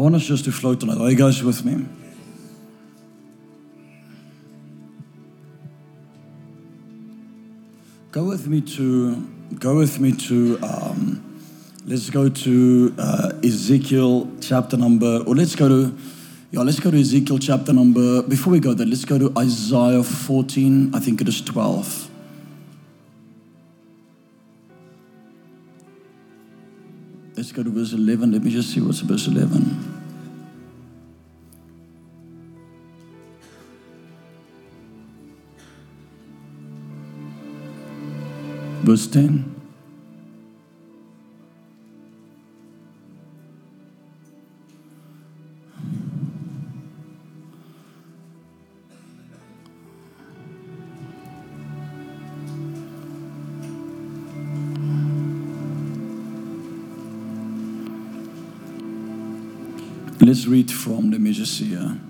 want us just to flow tonight. Are you guys with me? Go with me to go with me to um, let's go to uh, Ezekiel chapter number or let's go to yeah let's go to Ezekiel chapter number before we go there let's go to Isaiah 14 I think it is 12 let's go to verse 11 let me just see what's verse 11 verse 10. Let's read from the Messiah.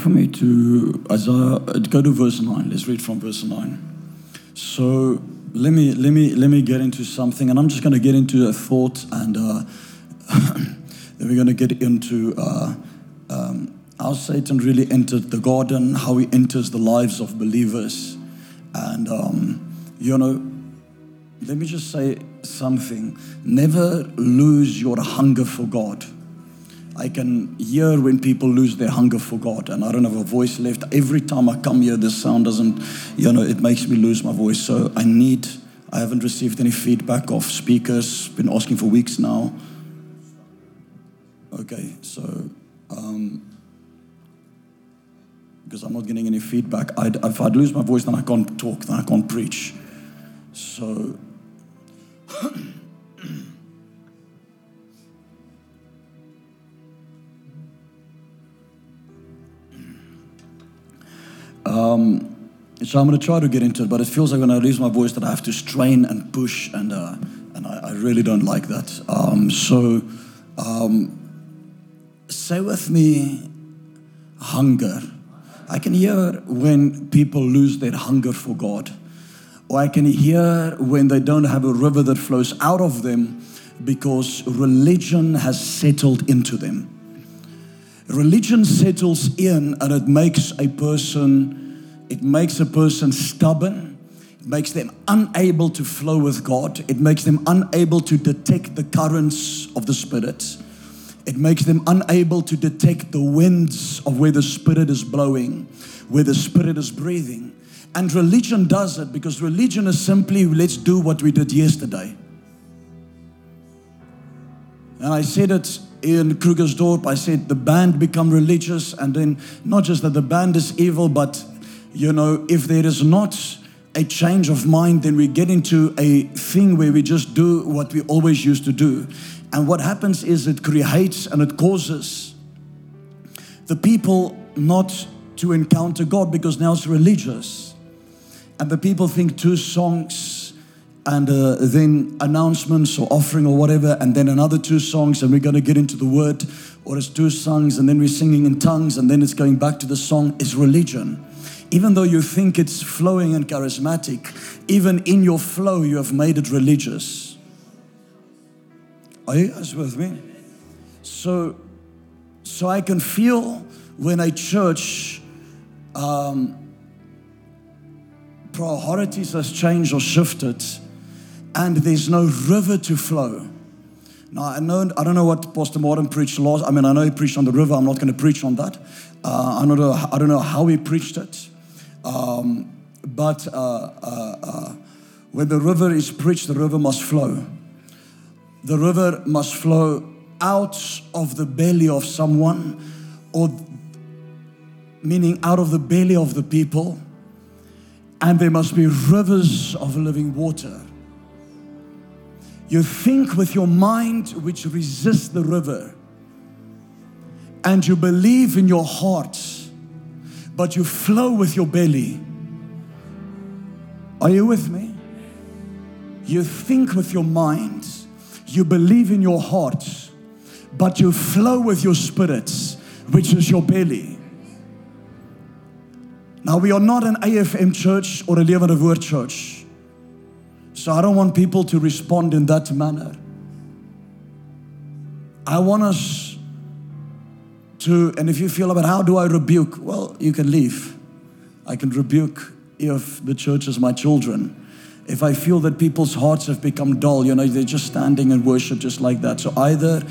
For me to Isaiah. Go to verse nine. Let's read from verse nine. So let me let me let me get into something, and I'm just going to get into a thought, and uh, then we're going to get into uh, um, how Satan really entered the garden, how he enters the lives of believers, and um, you know, let me just say something. Never lose your hunger for God. I can hear when people lose their hunger for God, and I don't have a voice left. Every time I come here, this sound doesn't, you know, it makes me lose my voice. So I need, I haven't received any feedback of speakers, been asking for weeks now. Okay, so, um, because I'm not getting any feedback, I'd, if I'd lose my voice, then I can't talk, then I can't preach. So, Um, so I'm going to try to get into it, but it feels like when I lose my voice that I have to strain and push, and uh, and I, I, really don't like that. Um, so um, say with me, hunger. I can hear when people lose their hunger for God, or I can hear when they don't have a river that flows out of them because religion has settled into them. Religion settles in and it makes a person, it makes a person stubborn. It makes them unable to flow with God. It makes them unable to detect the currents of the Spirit. It makes them unable to detect the winds of where the Spirit is blowing, where the Spirit is breathing. And religion does it because religion is simply let's do what we did yesterday. And I said it in Krugersdorp, I said the band become religious, and then not just that the band is evil, but you know, if there is not a change of mind, then we get into a thing where we just do what we always used to do. And what happens is it creates and it causes the people not to encounter God because now it's religious. And the people think two songs and uh, then announcements or offering or whatever, and then another two songs, and we're going to get into the word, or it's two songs, and then we're singing in tongues, and then it's going back to the song, is religion. Even though you think it's flowing and charismatic, even in your flow, you have made it religious. Are you guys with me? So, so I can feel when a church um, priorities has changed or shifted and there's no river to flow. Now, I, know, I don't know what Pastor Martin preached last. I mean, I know he preached on the river. I'm not going to preach on that. Uh, I, don't know, I don't know how he preached it. Um, but uh, uh, uh, when the river is preached, the river must flow. The river must flow out of the belly of someone, or meaning out of the belly of the people. And there must be rivers of living water. You think with your mind, which resists the river. and you believe in your heart, but you flow with your belly. Are you with me? You think with your mind, you believe in your heart, but you flow with your spirits, which is your belly. Now, we are not an AFM church or a Levende Woord church. So I don't want people to respond in that manner. I want us to, and if you feel about how do I rebuke, well, you can leave. I can rebuke if the church is my children. If I feel that people's hearts have become dull, you know, they're just standing and worship just like that. So either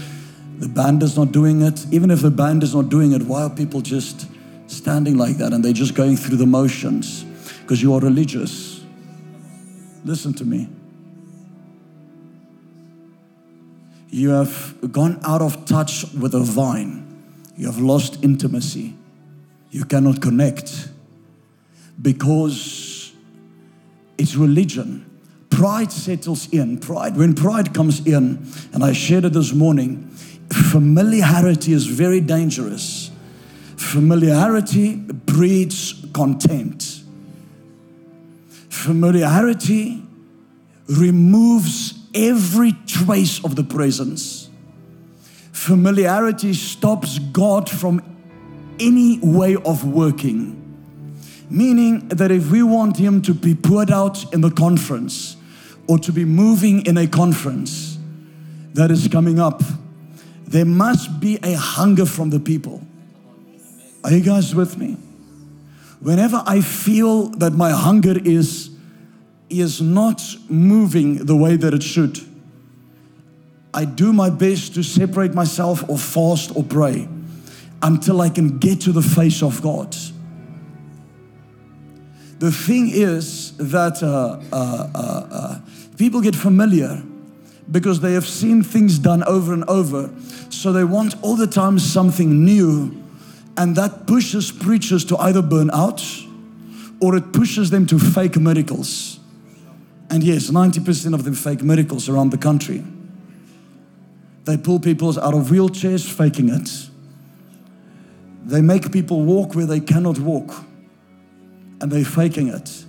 the band is not doing it, even if the band is not doing it, why are people just standing like that and they're just going through the motions? Because you are religious. Listen to me. You have gone out of touch with the vine. You have lost intimacy. You cannot connect because it's religion. Pride settles in. Pride, when pride comes in, and I shared it this morning, familiarity is very dangerous. Familiarity breeds contempt. Familiarity removes every trace of the presence. Familiarity stops God from any way of working. Meaning that if we want Him to be poured out in the conference or to be moving in a conference that is coming up, there must be a hunger from the people. Are you guys with me? Whenever I feel that my hunger is is not moving the way that it should, I do my best to separate myself or fast or pray until I can get to the face of God. The thing is that uh, uh, uh, uh, people get familiar because they have seen things done over and over. So they want all the time something new. And that pushes preachers to either burn out or it pushes them to fake miracles. And yes, 90% of them fake miracles around the country. They pull people out of wheelchairs faking it. They make people walk where they cannot walk. And they're faking it.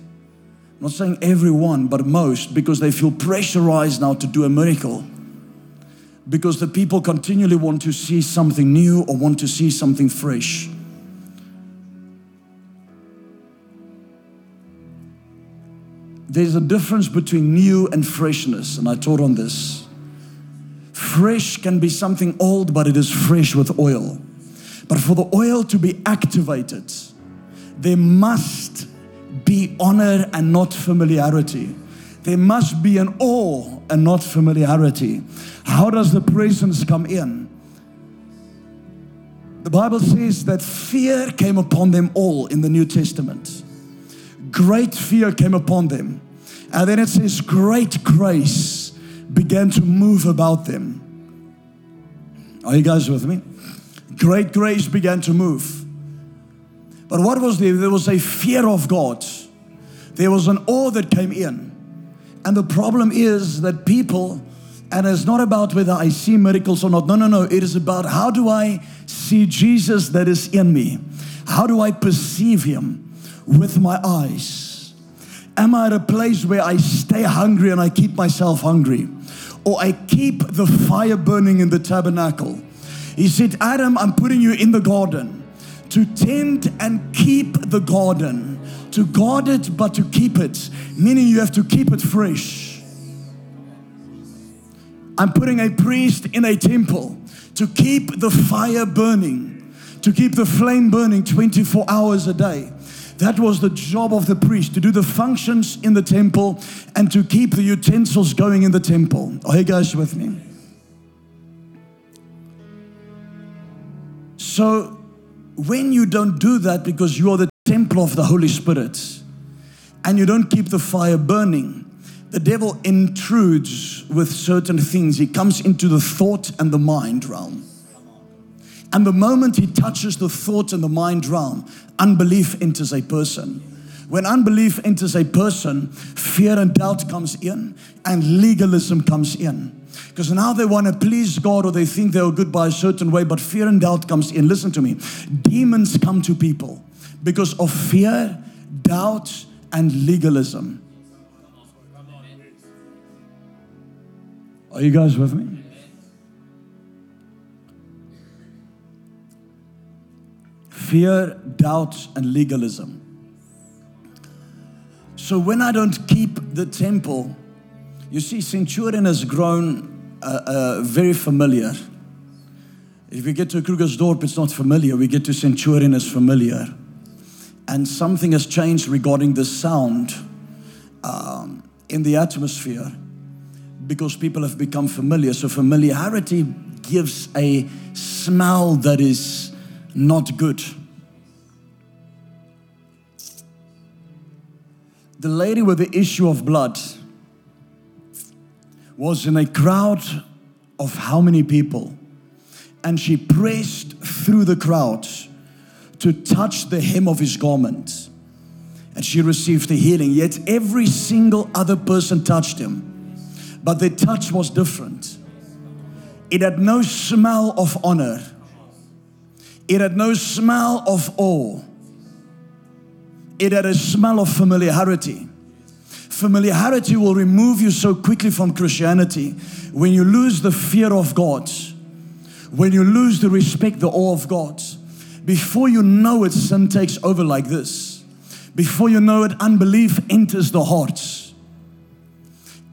I'm not saying everyone, but most, because they feel pressurized now to do a miracle. Because the people continually want to see something new or want to see something fresh. There's a difference between new and freshness, and I taught on this. Fresh can be something old, but it is fresh with oil. But for the oil to be activated, there must be honor and not familiarity. There must be an awe and not familiarity. How does the presence come in? The Bible says that fear came upon them all in the New Testament. Great fear came upon them. And then it says, great grace began to move about them. Are you guys with me? Great grace began to move. But what was there? There was a fear of God. There was an awe that came in. And the problem is that people, and it's not about whether I see miracles or not. No, no, no. It is about how do I see Jesus that is in me? How do I perceive him with my eyes? Am I at a place where I stay hungry and I keep myself hungry? Or I keep the fire burning in the tabernacle? He said, Adam, I'm putting you in the garden to tend and keep the garden. To guard it, but to keep it, meaning you have to keep it fresh. I'm putting a priest in a temple to keep the fire burning, to keep the flame burning 24 hours a day. That was the job of the priest to do the functions in the temple and to keep the utensils going in the temple. Are you guys with me? So, when you don't do that because you are the temple of the Holy Spirit and you don't keep the fire burning, the devil intrudes with certain things. He comes into the thought and the mind realm. And the moment he touches the thought and the mind realm, unbelief enters a person. When unbelief enters a person, fear and doubt comes in and legalism comes in. Because now they want to please God or they think they're good by a certain way, but fear and doubt comes in. Listen to me. Demons come to people because of fear, doubt, and legalism. Are you guys with me? Fear, doubt, and legalism. So when I don't keep the temple, you see, Centurion has grown uh, uh, very familiar. If we get to Krugersdorp, it's not familiar. We get to Centurion, it's familiar. And something has changed regarding the sound um, in the atmosphere because people have become familiar. So, familiarity gives a smell that is not good. The lady with the issue of blood was in a crowd of how many people? And she pressed through the crowd to touch the hem of his garment. And she received the healing. Yet every single other person touched him. But the touch was different. It had no smell of honor, it had no smell of awe, it had a smell of familiarity. Familiarity will remove you so quickly from Christianity when you lose the fear of God, when you lose the respect, the awe of God. Before you know it, sin takes over like this. Before you know it, unbelief enters the hearts.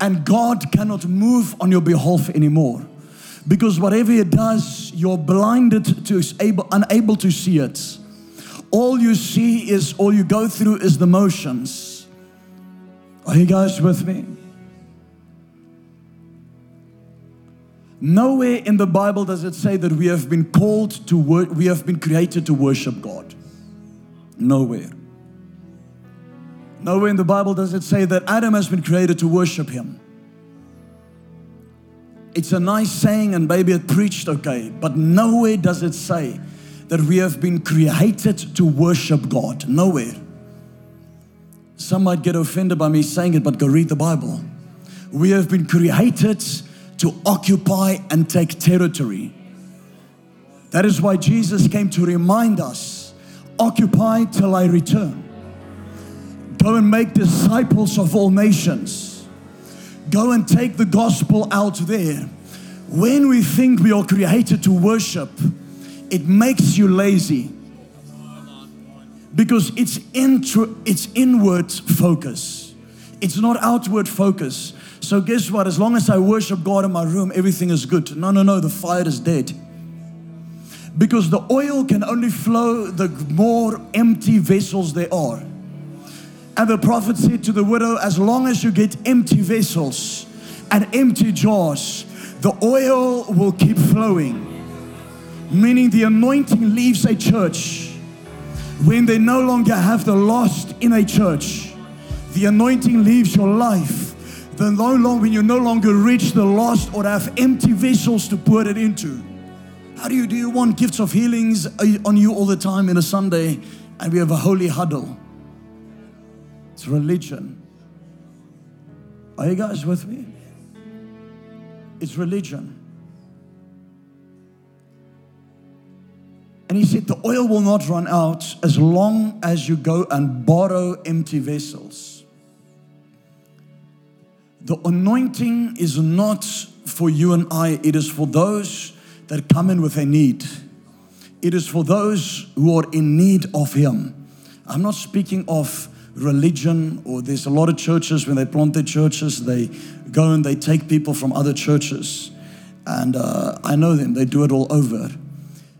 And God cannot move on your behalf anymore. Because whatever He does, you're blinded to, able, unable to see it. All you see is, all you go through is the motions. Are you guys with me? Nowhere in the Bible does it say that we have been called to work, we have been created to worship God. Nowhere. Nowhere in the Bible does it say that Adam has been created to worship Him. It's a nice saying, and maybe it preached okay, but nowhere does it say that we have been created to worship God. Nowhere. Some might get offended by me saying it, but go read the Bible. We have been created to occupy and take territory. That is why Jesus came to remind us occupy till I return. Go and make disciples of all nations. Go and take the gospel out there. When we think we are created to worship, it makes you lazy because it's intro, it's inward focus. It's not outward focus. So guess what? As long as I worship God in my room, everything is good. No, no, no. The fire is dead. Because the oil can only flow the more empty vessels there are. And the prophet said to the widow, as long as you get empty vessels and empty jars, the oil will keep flowing. Meaning the anointing leaves a church when they no longer have the lost in a church, the anointing leaves your life. The no long when you no longer reach the lost or have empty vessels to put it into. How do you do you want gifts of healings uh, on you all the time in a Sunday and we have a holy huddle? It's religion. Are you guys with me? It's religion. And he said, The oil will not run out as long as you go and borrow empty vessels. The anointing is not for you and I, it is for those that come in with a need. It is for those who are in need of Him. I'm not speaking of religion, or there's a lot of churches when they plant their churches, they go and they take people from other churches. And uh, I know them, they do it all over.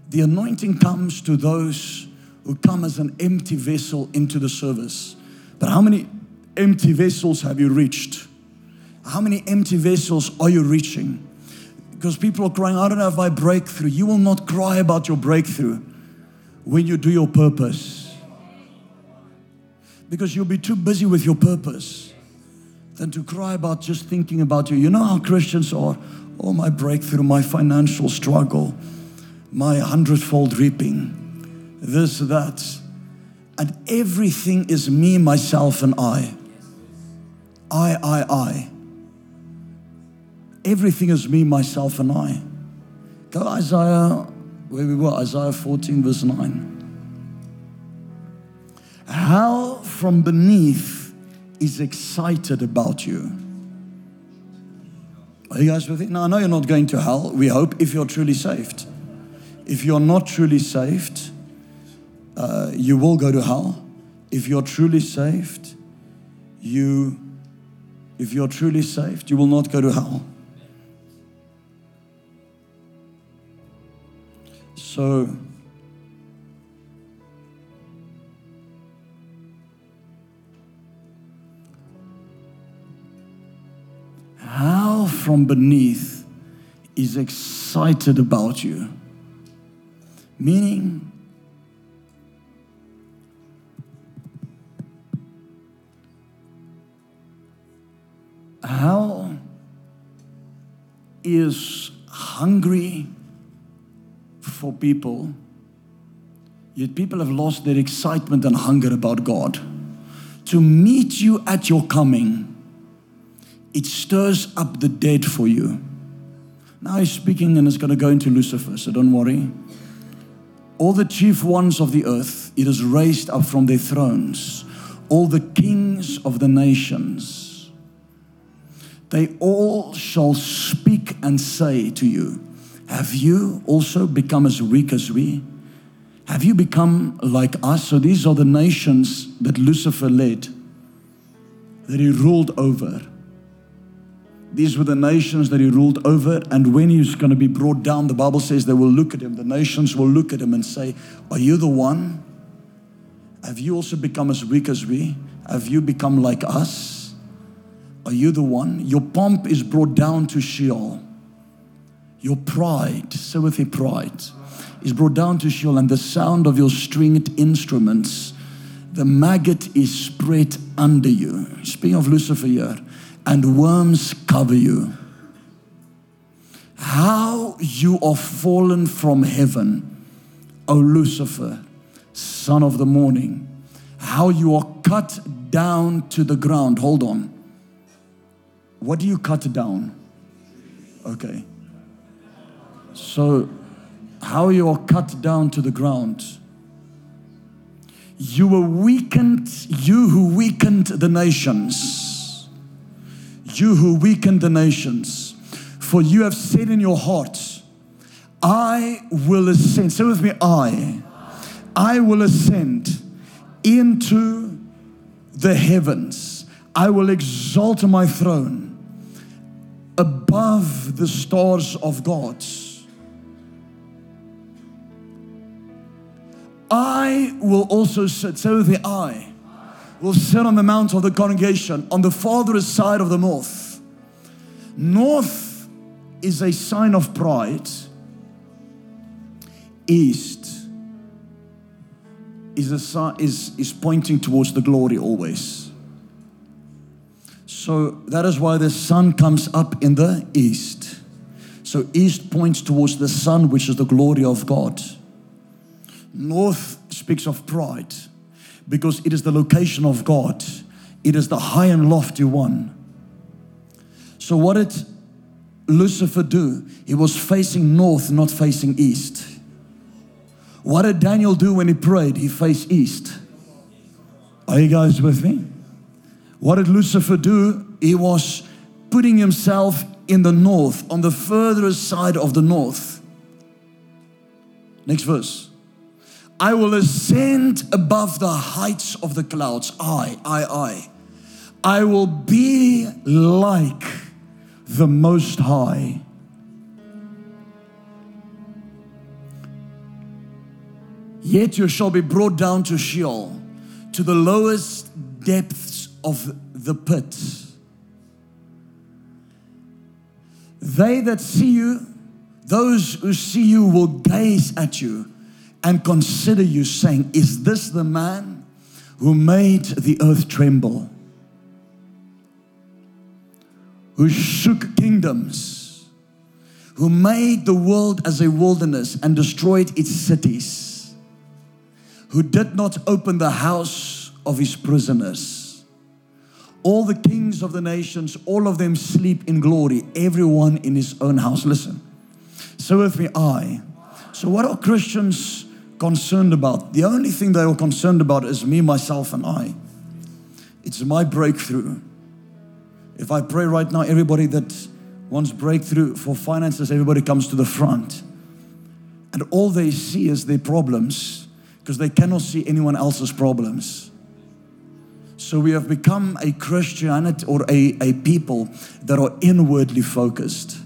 The anointing comes to those who come as an empty vessel into the service. But how many empty vessels have you reached? How many empty vessels are you reaching? Because people are crying, I don't have my breakthrough. You will not cry about your breakthrough when you do your purpose. Because you'll be too busy with your purpose than to cry about just thinking about you. You know how Christians are? Oh, my breakthrough, my financial struggle my hundredfold reaping, this, that. And everything is me, myself, and I. I, I, I. everything is me, myself, and I. Go Isaiah, where we were, Isaiah 14, verse 9. Hell from beneath is excited about you. Are you guys with it? No, I know you're not going to hell. We hope if you're truly saved. If you're not truly saved, uh, you will go to hell. If you're truly saved, you, if you're truly saved, you will not go to hell. So, how from beneath is excited about you. Meaning, hell is hungry for people, yet people have lost their excitement and hunger about God. To meet you at your coming, it stirs up the dead for you. Now he's speaking and it's going to go into Lucifer, so don't worry. All the chief ones of the earth, it is raised up from their thrones. All the kings of the nations, they all shall speak and say to you, Have you also become as weak as we? Have you become like us? So these are the nations that Lucifer led, that he ruled over. These were the nations that he ruled over. And when he's going to be brought down, the Bible says they will look at him. The nations will look at him and say, Are you the one? Have you also become as weak as we? Have you become like us? Are you the one? Your pomp is brought down to Sheol. Your pride, say with your pride, is brought down to Sheol, and the sound of your stringed instruments, the maggot is spread under you. Speaking of Lucifer here, and worms cover you. How you are fallen from heaven, O Lucifer, son of the morning. How you are cut down to the ground. Hold on. What do you cut down? Okay. So, how you are cut down to the ground. You were weakened, you who weakened the nations. You who weaken the nations. For you have said in your heart, I will ascend. Say with me, I. I will ascend into the heavens. I will exalt my throne above the stars of God. I will also sit, say with the I, will sit on the mount of the congregation on the farthest side of the north. North is a sign of pride. East is, a, is, is pointing towards the glory always. So that is why the sun comes up in the east. So east points towards the sun, which is the glory of God. North speaks of pride because it is the location of God, it is the high and lofty one. So, what did Lucifer do? He was facing north, not facing east. What did Daniel do when he prayed? He faced east. Are you guys with me? What did Lucifer do? He was putting himself in the north, on the furthest side of the north. Next verse. I will ascend above the heights of the clouds. I, I, I. I will be like the Most High. Yet you shall be brought down to Sheol, to the lowest depths of the pit. They that see you, those who see you will gaze at you and consider you, saying, Is this the man who made the earth tremble? Who shook kingdoms? Who made the world as a wilderness and destroyed its cities? Who did not open the house of his prisoners? All the kings of the nations, all of them sleep in glory, everyone in his own house. Listen. So with me, I. So, what are Christians concerned about? The only thing they are concerned about is me, myself, and I. It's my breakthrough. If I pray right now, everybody that wants breakthrough for finances, everybody comes to the front. And all they see is their problems because they cannot see anyone else's problems. So we have become a Christianity or a, a people that are inwardly focused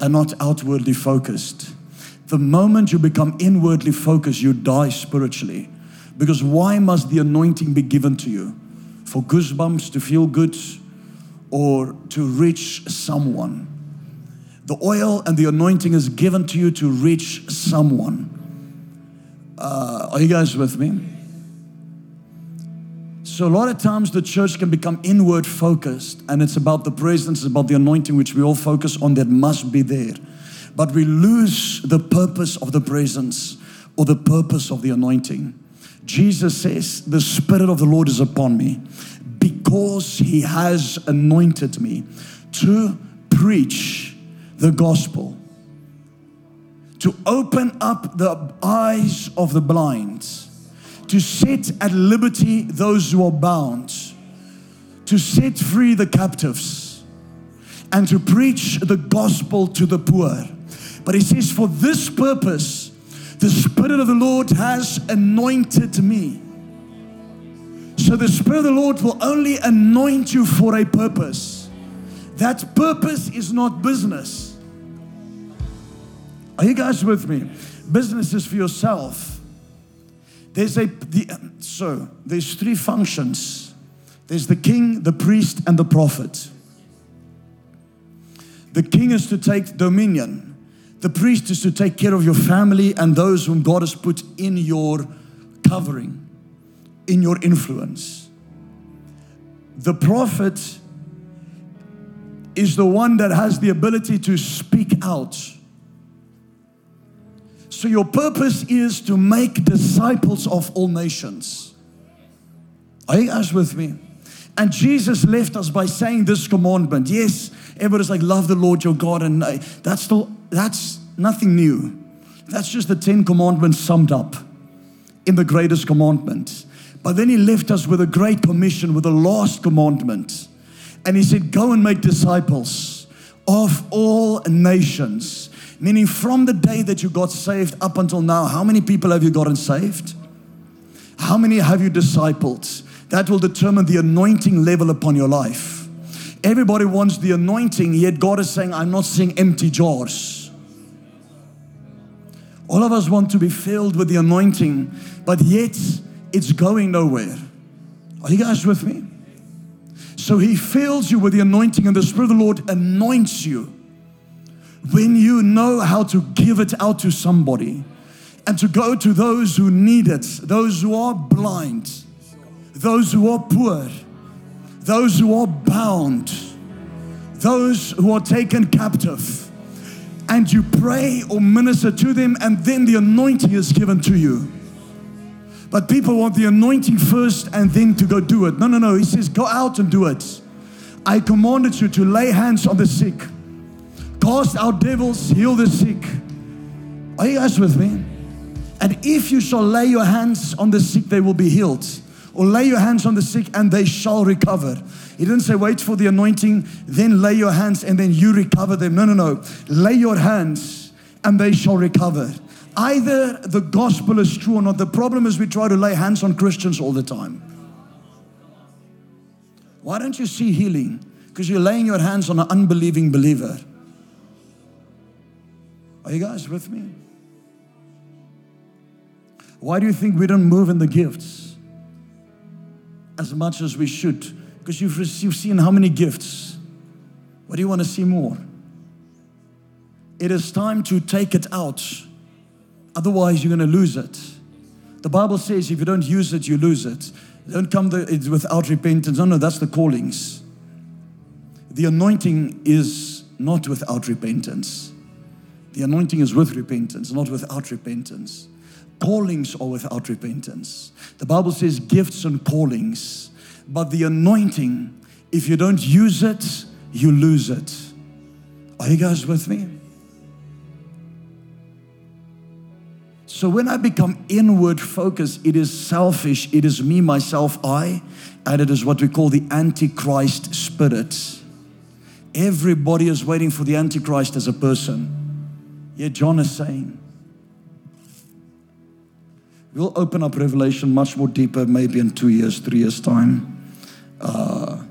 and not outwardly focused. The moment you become inwardly focused, you die spiritually. Because why must the anointing be given to you? For goosebumps, to feel good, or to reach someone. The oil and the anointing is given to you to reach someone. Uh, are you guys with me? So, a lot of times the church can become inward focused, and it's about the presence, it's about the anointing, which we all focus on that must be there. But we lose the purpose of the presence or the purpose of the anointing. Jesus says, The Spirit of the Lord is upon me because He has anointed me to preach the gospel, to open up the eyes of the blind, to set at liberty those who are bound, to set free the captives, and to preach the gospel to the poor. But he says, For this purpose, the Spirit of the Lord has anointed me. So the Spirit of the Lord will only anoint you for a purpose. That purpose is not business. Are you guys with me? Business is for yourself. There's a the, so there's three functions. There's the king, the priest, and the prophet. The king is to take dominion. The priest is to take care of your family and those whom God has put in your covering, in your influence. The prophet is the one that has the ability to speak out. So, your purpose is to make disciples of all nations. Are you guys with me? And Jesus left us by saying this commandment. Yes, everybody's like, love the Lord your God, and uh, that's still that's nothing new. That's just the Ten Commandments summed up in the greatest commandment. But then he left us with a great commission, with the last commandment. And he said, Go and make disciples of all nations. Meaning, from the day that you got saved up until now, how many people have you gotten saved? How many have you discipled? That will determine the anointing level upon your life. Everybody wants the anointing, yet God is saying, I'm not seeing empty jars. All of us want to be filled with the anointing, but yet it's going nowhere. Are you guys with me? So He fills you with the anointing, and the Spirit of the Lord anoints you when you know how to give it out to somebody and to go to those who need it, those who are blind, those who are poor, those who are bound, those who are taken captive, and you pray or minister to them, and then the anointing is given to you. But people want the anointing first and then to go do it. No, no, no. He says, Go out and do it. I commanded you to lay hands on the sick, cast out devils, heal the sick. Are you guys with me? And if you shall lay your hands on the sick, they will be healed or lay your hands on the sick and they shall recover. He didn't say wait for the anointing, then lay your hands and then you recover them. No, no, no. Lay your hands and they shall recover. Either the gospel is true or not. The problem is we try to lay hands on Christians all the time. Why don't you see healing? Because you're laying your hands on an unbelieving believer. Are you guys with me? Why do you think we don't move in the gifts? As much as we should because you've, you've seen how many gifts. What do you want to see more? It is time to take it out. Otherwise, you're going to lose it. The Bible says if you don't use it, you lose it. Don't come the, without repentance. No, no, that's the callings. The anointing is not without repentance. The anointing is with repentance, not without repentance callings are without repentance. The Bible says gifts and callings, but the anointing If you don't use it, you lose it. Are you guys with me? So when I become inward focused, it is selfish, it is me, myself, I, and it is what we call the Antichrist spirit. Everybody is waiting for the Antichrist as a person. Yet John is saying, We'll open up Revelation much more deeper, maybe in two years, three years' time. Uh,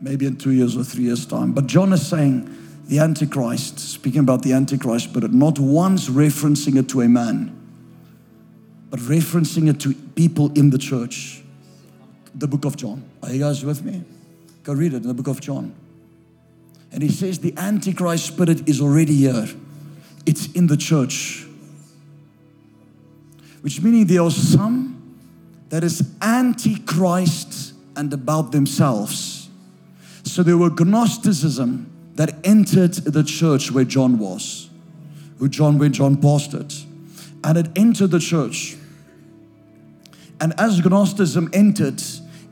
maybe in two years or three years' time. But John is saying the Antichrist, speaking about the Antichrist, but not once referencing it to a man, but referencing it to people in the church. The book of John. Are you guys with me? Go read it in the book of John. And he says the Antichrist spirit is already here, it's in the church. Which meaning there are some that is antichrist and about themselves. So there were Gnosticism that entered the church where John was, who John where John pastored, and it entered the church. And as Gnosticism entered,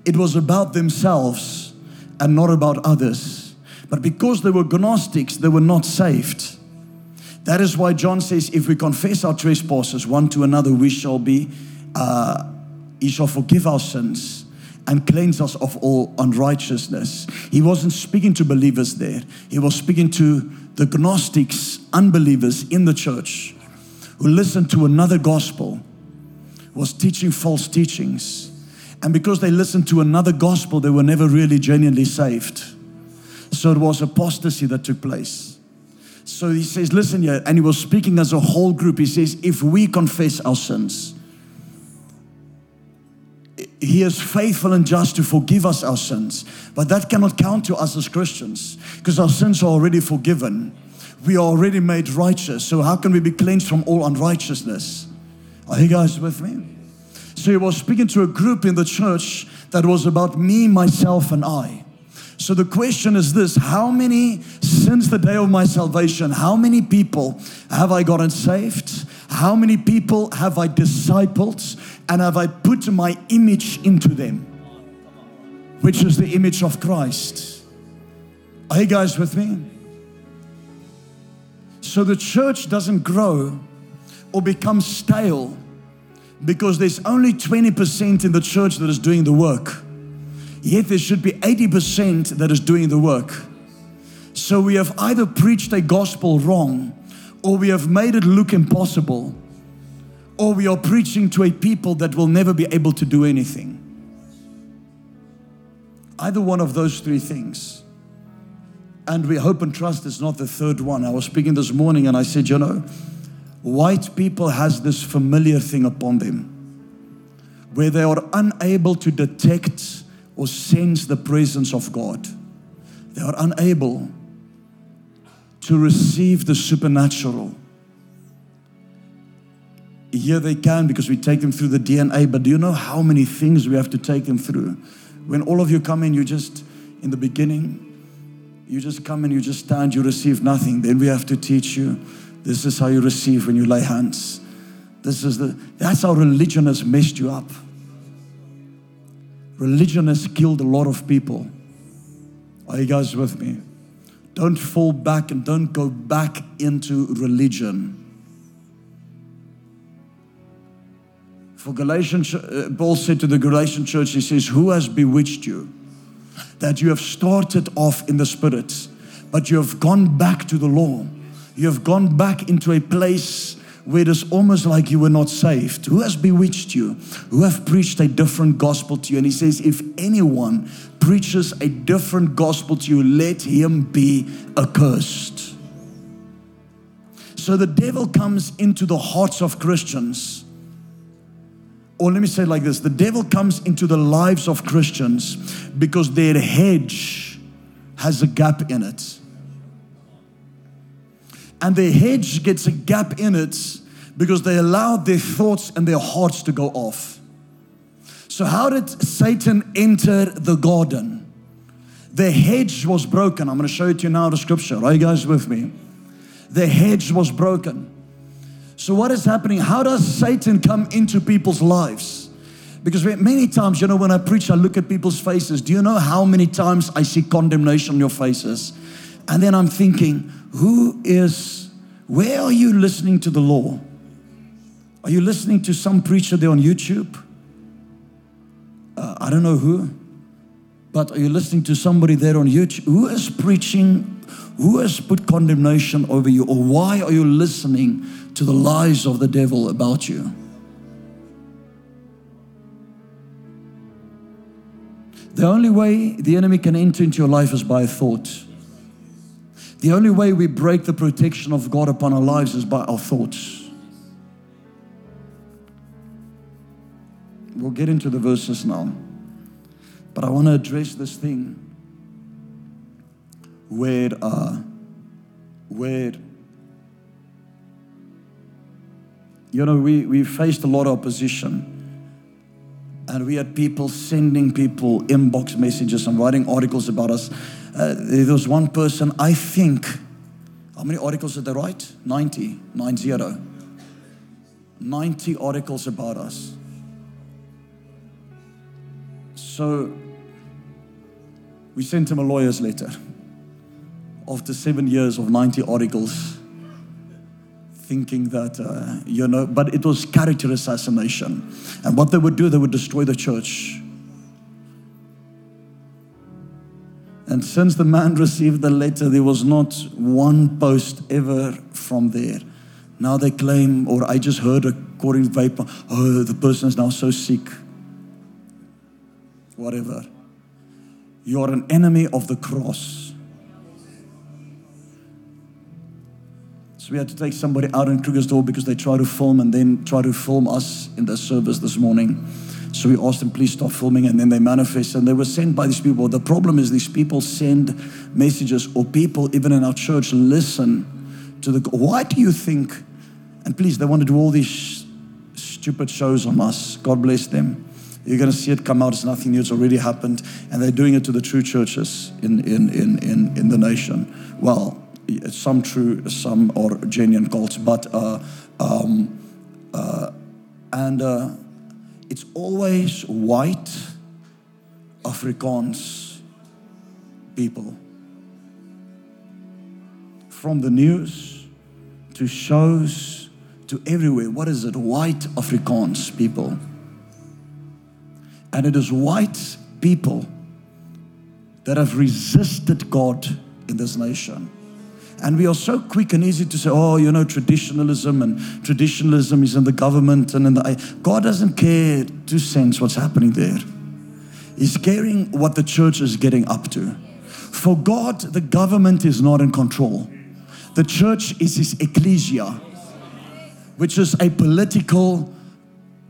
it was about themselves and not about others. But because they were Gnostics, they were not saved. That is why John says, if we confess our trespasses one to another, we shall be, uh, he shall forgive our sins and cleanse us of all unrighteousness. He wasn't speaking to believers there, he was speaking to the Gnostics, unbelievers in the church who listened to another gospel, was teaching false teachings. And because they listened to another gospel, they were never really genuinely saved. So it was apostasy that took place. So he says, Listen here, and he was speaking as a whole group. He says, If we confess our sins, he is faithful and just to forgive us our sins. But that cannot count to us as Christians because our sins are already forgiven. We are already made righteous. So, how can we be cleansed from all unrighteousness? Are you guys with me? So, he was speaking to a group in the church that was about me, myself, and I. So the question is this How many, since the day of my salvation, how many people have I gotten saved? How many people have I discipled? And have I put my image into them? Which is the image of Christ. Are you guys with me? So the church doesn't grow or become stale because there's only 20% in the church that is doing the work. Yet there should be 80% that is doing the work. So we have either preached a gospel wrong, or we have made it look impossible, or we are preaching to a people that will never be able to do anything. Either one of those three things. And we hope and trust it's not the third one. I was speaking this morning and I said, you know, white people has this familiar thing upon them where they are unable to detect or sense the presence of God. They are unable to receive the supernatural. Here they can because we take them through the DNA, but do you know how many things we have to take them through? When all of you come in, you just, in the beginning, you just come and you just stand, you receive nothing. Then we have to teach you this is how you receive when you lay hands. This is the, that's how religion has messed you up. Religion has killed a lot of people. Are you guys with me? Don't fall back and don't go back into religion. For Galatians, uh, Paul said to the Galatian church, he says, Who has bewitched you? That you have started off in the spirit, but you have gone back to the law. You have gone back into a place where it is almost like you were not saved. Who has bewitched you? Who have preached a different gospel to you? And he says, if anyone preaches a different gospel to you, let him be accursed. So the devil comes into the hearts of Christians. Or let me say it like this the devil comes into the lives of Christians because their hedge has a gap in it and their hedge gets a gap in it because they allowed their thoughts and their hearts to go off. So, how did Satan enter the garden? The hedge was broken. I'm going to show it to you now the scripture. Are you guys with me? The hedge was broken. So, what is happening? How does Satan come into people's lives? Because many times, you know, when I preach, I look at people's faces. Do you know how many times I see condemnation on your faces? And then I'm thinking, who is, where are you listening to the law? Are you listening to some preacher there on YouTube? Uh, I don't know who, but are you listening to somebody there on YouTube? Who is preaching? Who has put condemnation over you? Or why are you listening to the lies of the devil about you? The only way the enemy can enter into your life is by thought. The only way we break the protection of God upon our lives is by our thoughts. We'll get into the verses now. But I want to address this thing where, uh, where, you know, we, we faced a lot of opposition and we had people sending people inbox messages and writing articles about us. Uh, there was one person, I think, how many articles did they write? 90, 90. 90 articles about us. So we sent him a lawyer's letter after seven years of 90 articles thinking that, uh, you know, but it was character assassination. And what they would do, they would destroy the church. And since the man received the letter, there was not one post ever from there. Now they claim, or I just heard according to vapor, oh, the person is now so sick. Whatever. You are an enemy of the cross. So we had to take somebody out in Krugersdorp because they tried to film and then try to film us in the service this morning. So we asked them, please stop filming, and then they manifest and they were sent by these people. The problem is these people send messages, or people even in our church listen to the. Why do you think? And please, they want to do all these stupid shows on us. God bless them. You're going to see it come out. It's nothing new. It's already happened. And they're doing it to the true churches in, in, in, in, in the nation. Well, some true, some are genuine cults, but uh, um, uh, and uh, it's always white Afrikaans people. From the news to shows to everywhere. What is it? White Afrikaans people. And it is white people that have resisted God in this nation. And we are so quick and easy to say, oh, you know, traditionalism and traditionalism is in the government and in the. God doesn't care to sense what's happening there. He's caring what the church is getting up to. For God, the government is not in control. The church is his ecclesia, which is a political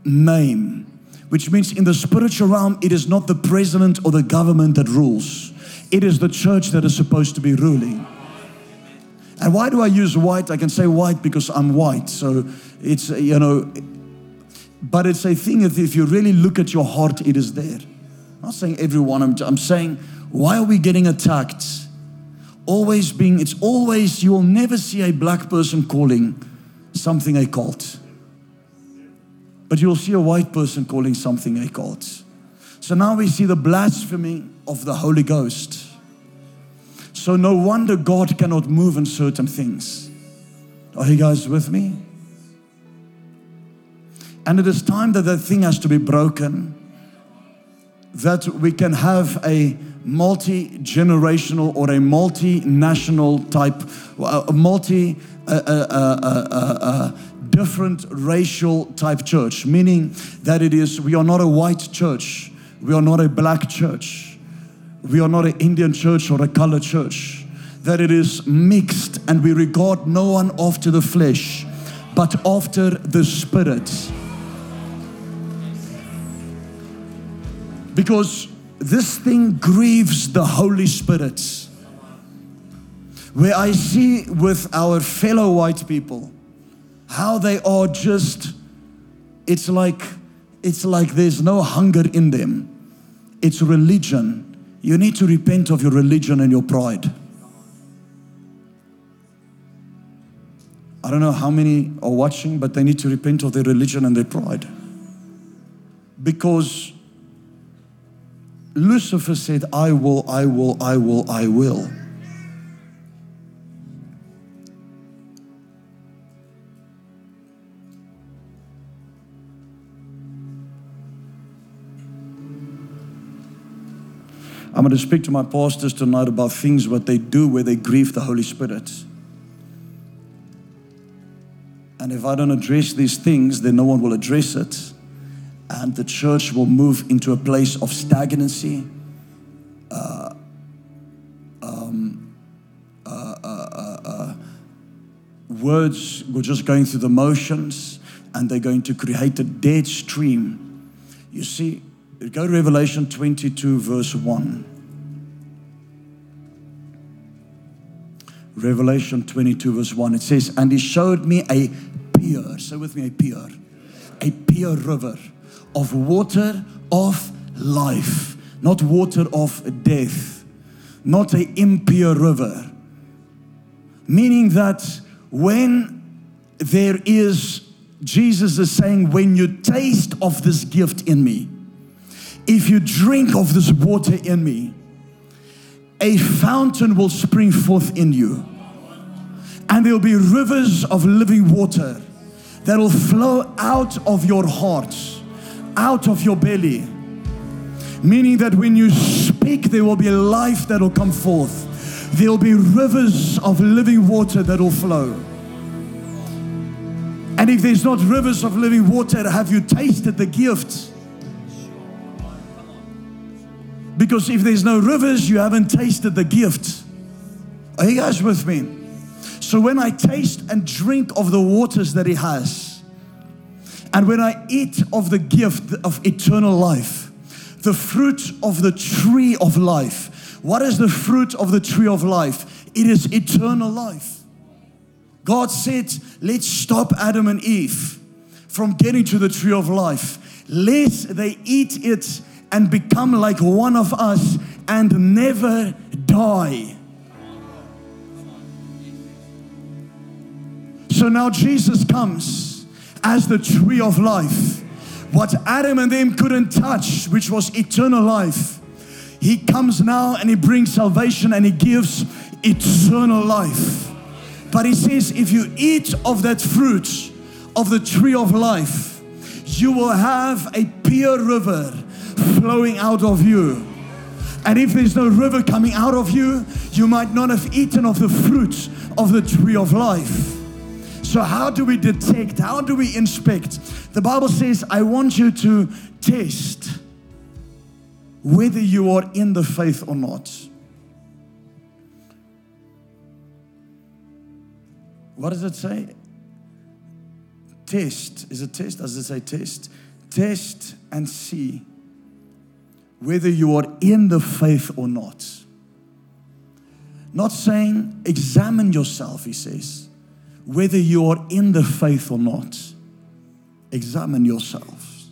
name, which means in the spiritual realm, it is not the president or the government that rules, it is the church that is supposed to be ruling. And why do I use white? I can say white because I'm white. So it's, you know, but it's a thing that if you really look at your heart, it is there. I'm not saying everyone, I'm, I'm saying, why are we getting attacked? Always being, it's always, you will never see a black person calling something a cult. But you'll see a white person calling something a cult. So now we see the blasphemy of the Holy Ghost. So, no wonder God cannot move in certain things. Are you guys with me? And it is time that that thing has to be broken, that we can have a multi generational or a multinational type, a multi, uh, uh, uh, different racial type church, meaning that it is, we are not a white church, we are not a black church we are not an Indian church or a colored church, that it is mixed and we regard no one after the flesh, but after the spirit. Because this thing grieves the Holy Spirit. Where I see with our fellow white people how they are just, it's like, it's like there's no hunger in them. It's religion you need to repent of your religion and your pride. I don't know how many are watching, but they need to repent of their religion and their pride. Because Lucifer said, I will, I will, I will, I will. I'm going to speak to my pastors tonight about things what they do where they grieve the Holy Spirit. And if I don't address these things, then no one will address it. And the church will move into a place of stagnancy. Uh, um, uh, uh, words were just going through the motions and they're going to create a dead stream. You see, Go to Revelation 22, verse 1. Revelation 22, verse 1. It says, And he showed me a pure, say with me, a pure, a pure river of water of life, not water of death, not a impure river. Meaning that when there is, Jesus is saying, when you taste of this gift in me, if you drink of this water in me, a fountain will spring forth in you. And there will be rivers of living water that will flow out of your heart, out of your belly. Meaning that when you speak, there will be life that will come forth. There will be rivers of living water that will flow. And if there's not rivers of living water, have you tasted the gift? Because if there's no rivers, you haven't tasted the gift. Are you guys with me? So when I taste and drink of the waters that He has, and when I eat of the gift of eternal life, the fruit of the tree of life. What is the fruit of the tree of life? It is eternal life. God said, Let's stop Adam and Eve from getting to the tree of life, lest they eat it and become like one of us and never die. So now Jesus comes as the tree of life. What Adam and them couldn't touch, which was eternal life, he comes now and he brings salvation and he gives eternal life. But he says, if you eat of that fruit of the tree of life, you will have a pure river flowing out of you. And if there's no river coming out of you, you might not have eaten of the fruit of the tree of life. So, how do we detect? How do we inspect? The Bible says, I want you to test whether you are in the faith or not. What does it say? Test. Is it test? Does it say test? Test and see whether you are in the faith or not. Not saying examine yourself, he says, whether you are in the faith or not. Examine yourselves.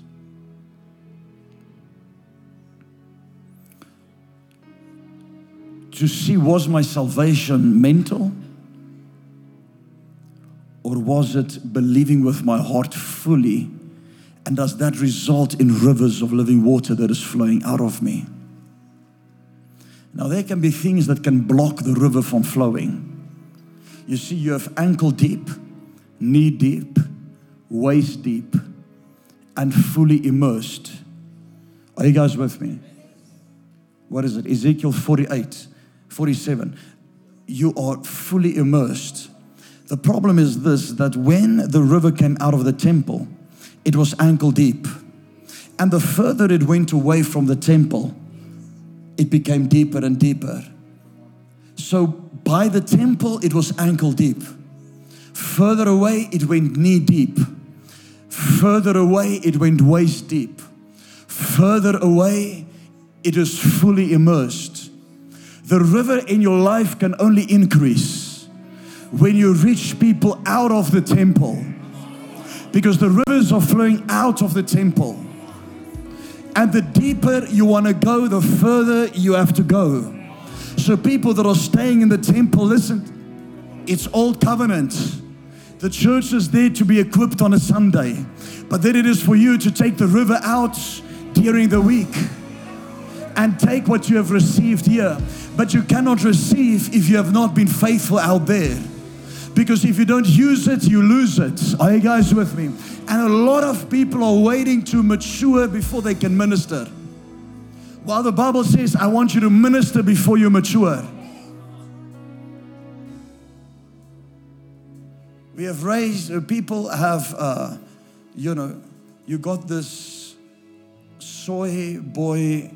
To see was my salvation mental? Or was it believing with my heart fully and does that result in rivers of living water that is flowing out of me? Now, there can be things that can block the river from flowing. You see, you have ankle deep, knee deep, waist deep, and fully immersed. Are you guys with me? What is it? Ezekiel 48, 47. You are fully immersed. The problem is this that when the river came out of the temple, it was ankle deep. And the further it went away from the temple, it became deeper and deeper. So by the temple, it was ankle deep. Further away, it went knee deep. Further away, it went waist deep. Further away, it is fully immersed. The river in your life can only increase when you reach people out of the temple because the rivers are flowing out of the temple. And the deeper you want to go, the further you have to go. So, people that are staying in the temple, listen, it's old covenant. The church is there to be equipped on a Sunday, but then it is for you to take the river out during the week and take what you have received here. But you cannot receive if you have not been faithful out there. Because if you don't use it, you lose it. Are you guys with me? And a lot of people are waiting to mature before they can minister. While the Bible says, I want you to minister before you mature. We have raised, uh, people have, uh, you know, you got this soy boy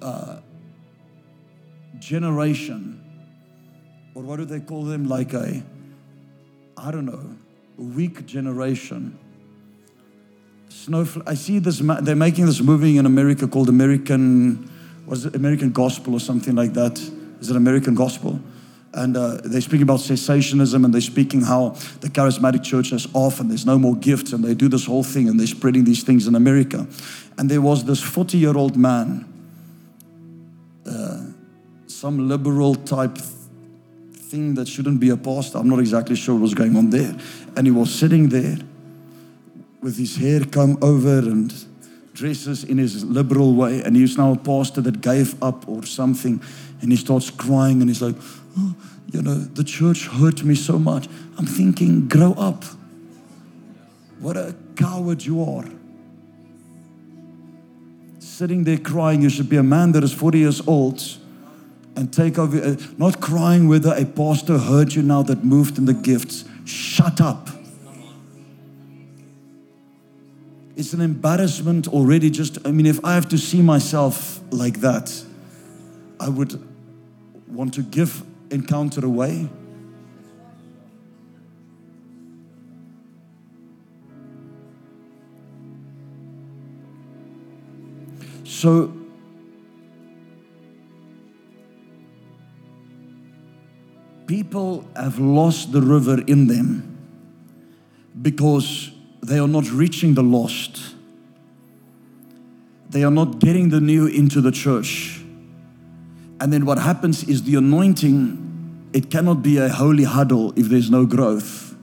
uh, generation, or what do they call them? Like a, I don't know, weak generation. Snowflake. I see this. They're making this movie in America called American, was it American Gospel or something like that? Is it American Gospel? And uh, they're speaking about cessationism and they're speaking how the charismatic church is off and there's no more gifts and they do this whole thing and they're spreading these things in America. And there was this 40 year old man, uh, some liberal type thing that shouldn't be a pastor. I'm not exactly sure what was going on there. And he was sitting there with his hair come over and dresses in his liberal way. And he's now a pastor that gave up or something. And he starts crying and he's like, oh, you know, the church hurt me so much. I'm thinking, grow up. What a coward you are. Sitting there crying, you should be a man that is 40 years old and take over, uh, not crying whether a pastor heard you now that moved in the gifts. Shut up. It's an embarrassment already. Just, I mean, if I have to see myself like that, I would want to give encounter away. So, people have lost the river in them because they are not reaching the lost. They are not getting the new into the church. And then what happens is the anointing, it cannot be a holy huddle if there's no growth.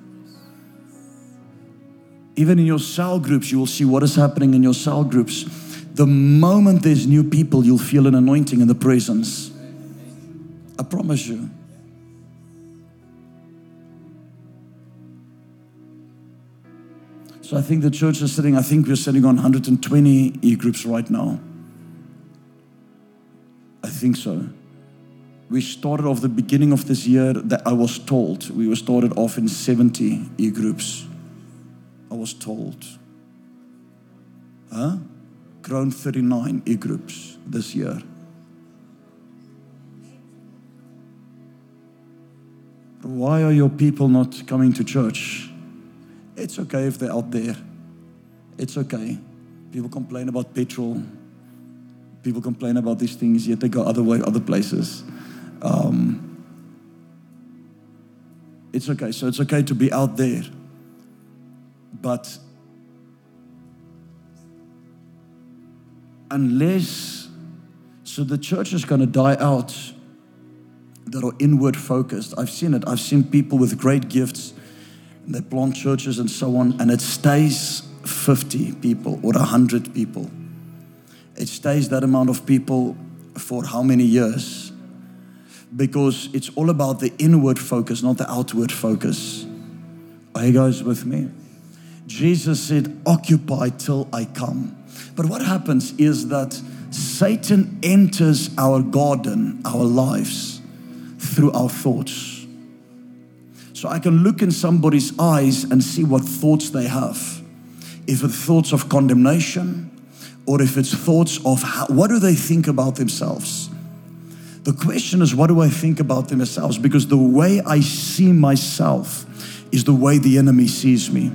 Even in your cell groups, you will see what is happening in your cell groups. The moment there's new people, you'll feel an anointing in the presence. I promise you. So I think the church is sitting, I think we're sitting on 120 e groups right now. I think so. We started off the beginning of this year that I was told we were started off in 70 e groups. I was told. Huh? Grown 39 e groups this year. Why are your people not coming to church? It's okay if they're out there. It's okay. People complain about petrol. People complain about these things, yet they go other way, other places. Um, it's okay. So it's okay to be out there. But unless, so the church is going to die out that are inward focused. I've seen it. I've seen people with great gifts they plant churches and so on, and it stays 50 people or 100 people. It stays that amount of people for how many years? Because it's all about the inward focus, not the outward focus. Are you guys with me? Jesus said, Occupy till I come. But what happens is that Satan enters our garden, our lives, through our thoughts. So I can look in somebody's eyes and see what thoughts they have. If it's thoughts of condemnation, or if it's thoughts of how, what do they think about themselves. The question is, what do I think about themselves? Because the way I see myself is the way the enemy sees me.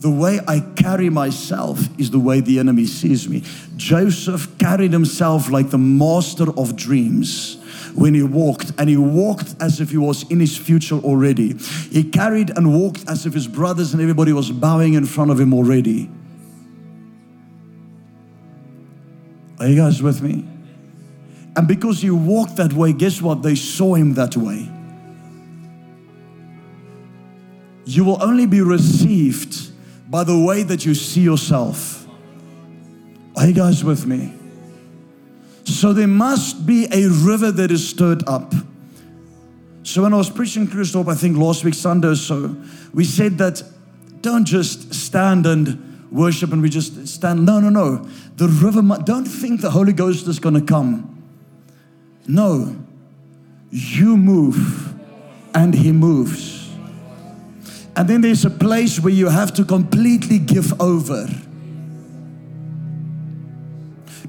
The way I carry myself is the way the enemy sees me. Joseph carried himself like the master of dreams when he walked, and he walked as if he was in his future already. He carried and walked as if his brothers and everybody was bowing in front of him already. Are you guys with me? And because he walked that way, guess what? They saw him that way. you will only be received by the way that you see yourself. Are you guys with me? So there must be a river that is stirred up. So when I was preaching Krugersdorp, I think last week Sunday or so, we said that don't just stand and worship and we just stand. No, no, no. The river, don't think the Holy Ghost is going to come. No. You move and He moves. And then there's a place where you have to completely give over.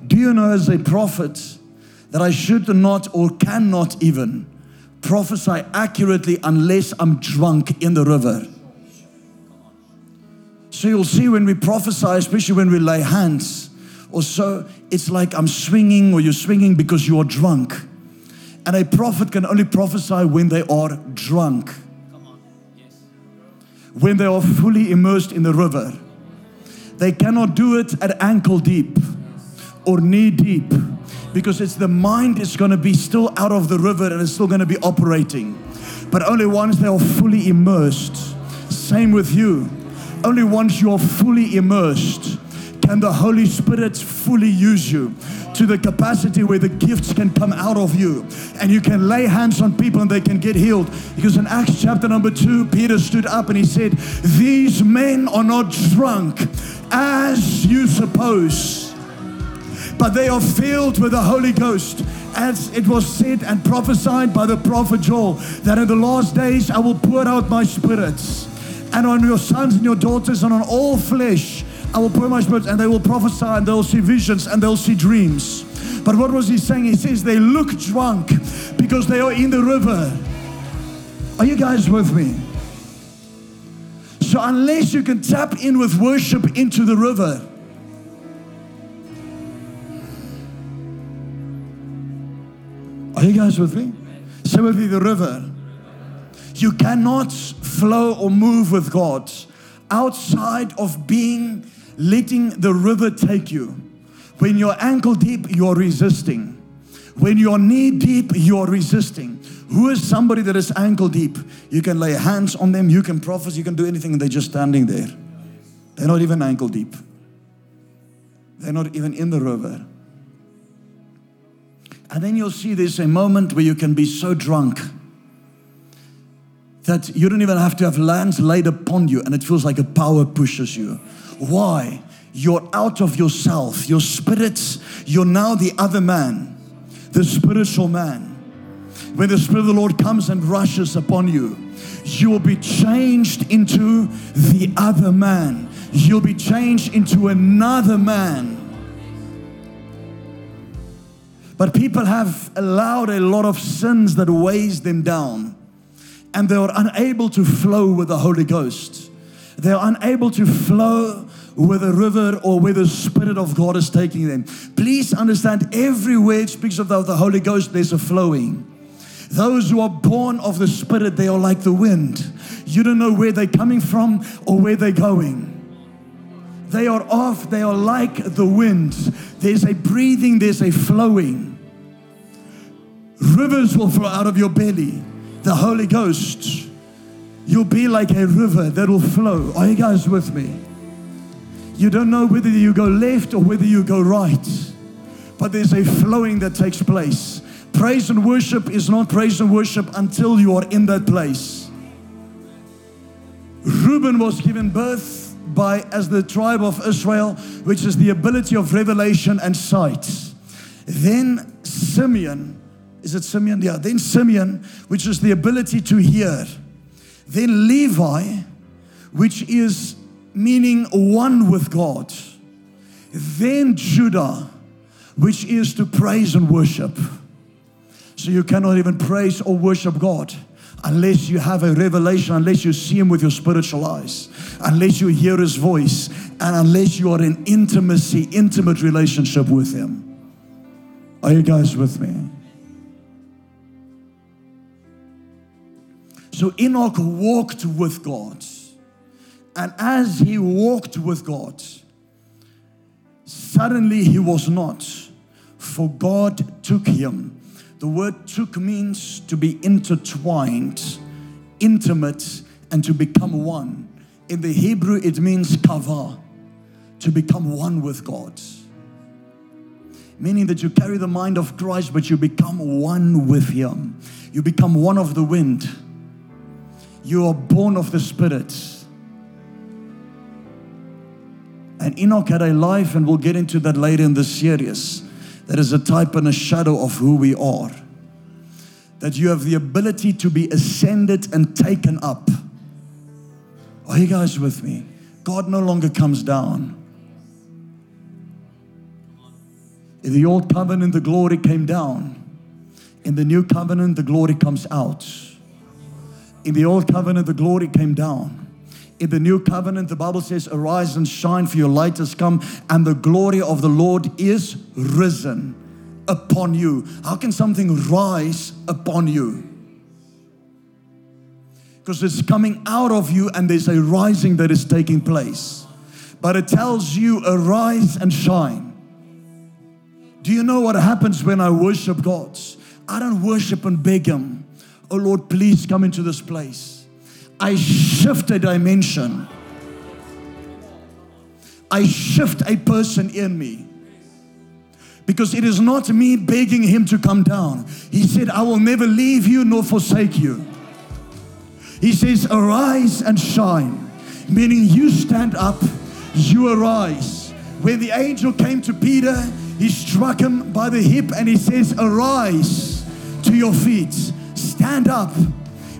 Do you know, as a prophet, that I should not or cannot even prophesy accurately unless I'm drunk in the river? So you'll see when we prophesy, especially when we lay hands, or so, it's like I'm swinging or you're swinging because you are drunk. And a prophet can only prophesy when they are drunk. When they are fully immersed in the river. They cannot do it at ankle deep or knee deep because it's the mind is going to be still out of the river and it's still going to be operating. But only once they are fully immersed. Same with you. Only once you are fully immersed can the Holy Spirit fully use you to the capacity where the gifts can come out of you and you can lay hands on people and they can get healed. Because in Acts chapter number two, Peter stood up and he said, These men are not drunk as you suppose, but they are filled with the Holy Ghost. As it was said and prophesied by the prophet Joel, that in the last days I will pour out my spirits and on your sons and your daughters and on all flesh I will pour my spirit and they will prophesy and they'll see visions and they'll see dreams. But what was he saying? He says they look drunk because they are in the river. Are you guys with me? So, unless you can tap in with worship into the river, are you guys with me? Say with the river. You cannot flow or move with God outside of being letting the river take you. When you're ankle deep, you're resisting. When you're knee deep, you're resisting. Who is somebody that is ankle deep? You can lay hands on them, you can prophesy, you can do anything, and they're just standing there. They're not even ankle deep, they're not even in the river. And then you'll see there's a moment where you can be so drunk that you don't even have to have lands laid upon you, and it feels like a power pushes you. Why? You're out of yourself. Your spirits, you're now the other man, the spiritual man. When the Spirit of the Lord comes and rushes upon you, you will be changed into the other man. You'll be changed into another man. But people have allowed a lot of sins that weighs them down and they are unable to flow with the Holy Ghost. They are unable to flow where the river or where the Spirit of God is taking them. Please understand, everywhere it speaks of the Holy Ghost, there's a flowing. Those who are born of the Spirit, they are like the wind. You don't know where they're coming from or where they're going. They are off, they are like the wind. There's a breathing, there's a flowing. Rivers will flow out of your belly. The Holy Ghost, you'll be like a river that will flow. Are you guys with me? You don't know whether you go left or whether you go right, but there's a flowing that takes place. Praise and worship is not praise and worship until you are in that place. Reuben was given birth by as the tribe of Israel, which is the ability of revelation and sight. Then Simeon, is it Simeon? Yeah, then Simeon, which is the ability to hear. Then Levi, which is meaning one with God. Then Judah, which is to praise and worship. So you cannot even praise or worship God unless you have a revelation, unless you see Him with your spiritual eyes, unless you hear His voice, and unless you are in intimacy, intimate relationship with Him. Are you guys with me? So Enoch walked with God. And as he walked with God, suddenly he was not, for God took him. The word took means to be intertwined, intimate, and to become one. In the Hebrew, it means kava, to become one with God. Meaning that you carry the mind of Christ, but you become one with Him. You become one of the wind. You are born of the Spirit. And Enoch had a life, and we'll get into that later in this series. That is a type and a shadow of who we are. That you have the ability to be ascended and taken up. Are you guys with me? God no longer comes down. In the old covenant, the glory came down. In the new covenant, the glory comes out. In the old covenant, the glory came down. In the new covenant, the Bible says, Arise and shine, for your light has come, and the glory of the Lord is risen upon you. How can something rise upon you? Because it's coming out of you, and there's a rising that is taking place. But it tells you, Arise and shine. Do you know what happens when I worship God? I don't worship and beg Him, Oh Lord, please come into this place. I shift a dimension. I shift a person in me. Because it is not me begging him to come down. He said, I will never leave you nor forsake you. He says, Arise and shine, meaning you stand up, you arise. When the angel came to Peter, he struck him by the hip and he says, Arise to your feet, stand up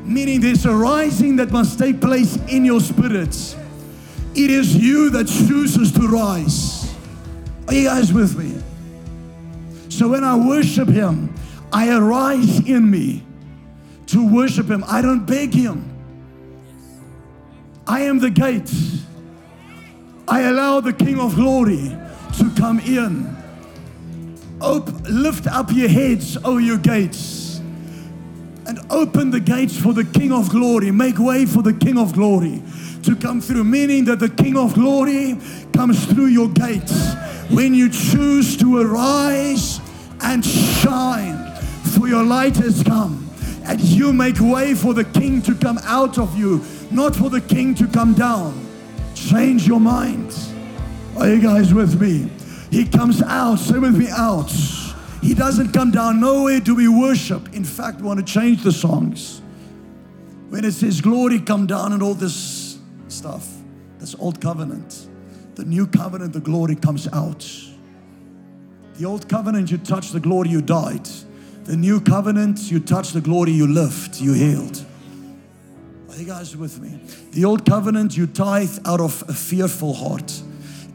meaning there's a rising that must take place in your spirits. It is you that chooses to rise. Are you guys with me? So when I worship Him, I arise in me to worship Him. I don't beg Him. I am the gate. I allow the King of Glory to come in. Op- lift up your heads, O you gates and open the gates for the King of Glory. Make way for the King of Glory to come through, meaning that the King of Glory comes through your gates when you choose to arise and shine, for your light has come. And you make way for the King to come out of you, not for the King to come down. Change your mind. Are you guys with me? He comes out. Say with me, out. He doesn't come down. Nowhere do we worship. In fact, we want to change the songs. When it says glory come down and all this stuff, that's old covenant. The new covenant, the glory comes out. The old covenant, you touch the glory, you died. The new covenant, you touch the glory, you lived, you healed. Are you guys with me? The old covenant, you tithe out of a fearful heart.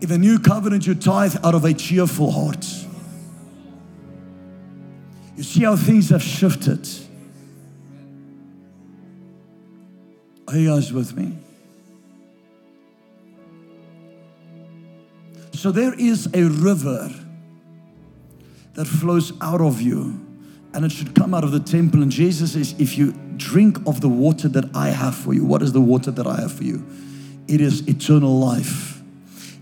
In the new covenant, you tithe out of a cheerful heart. You see how things have shifted. Are you guys with me? So there is a river that flows out of you and it should come out of the temple. And Jesus says, if you drink of the water that I have for you, what is the water that I have for you? It is eternal life.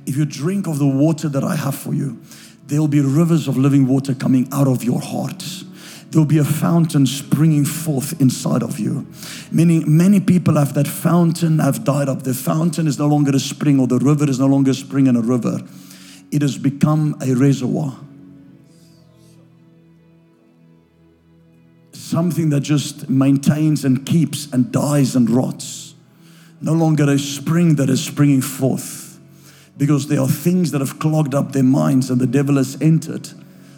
If you drink of the water that I have for you, there will be rivers of living water coming out of your heart. There will be a fountain springing forth inside of you. Meaning, many people have that fountain have died up. The fountain is no longer a spring, or the river is no longer a spring and a river. It has become a reservoir. Something that just maintains and keeps and dies and rots. No longer a spring that is springing forth because there are things that have clogged up their minds and the devil has entered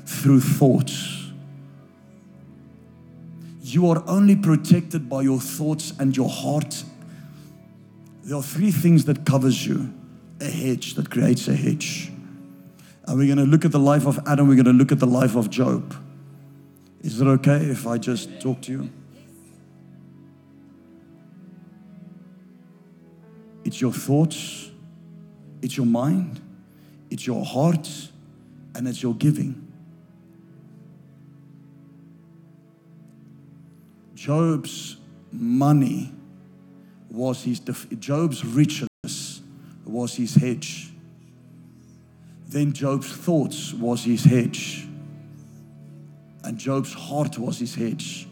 through thoughts. You are only protected by your thoughts and your heart. There are three things that covers you. A hedge that creates a hedge. And we're going to look at the life of Adam. We're going to look at the life of Job. Is it okay if I just talk to you? It's your thoughts it's your mind, it's your heart, and it's your giving. Job's money was his, Job's riches was his hedge. Then Job's thoughts was his hedge. And Job's heart was his hedge.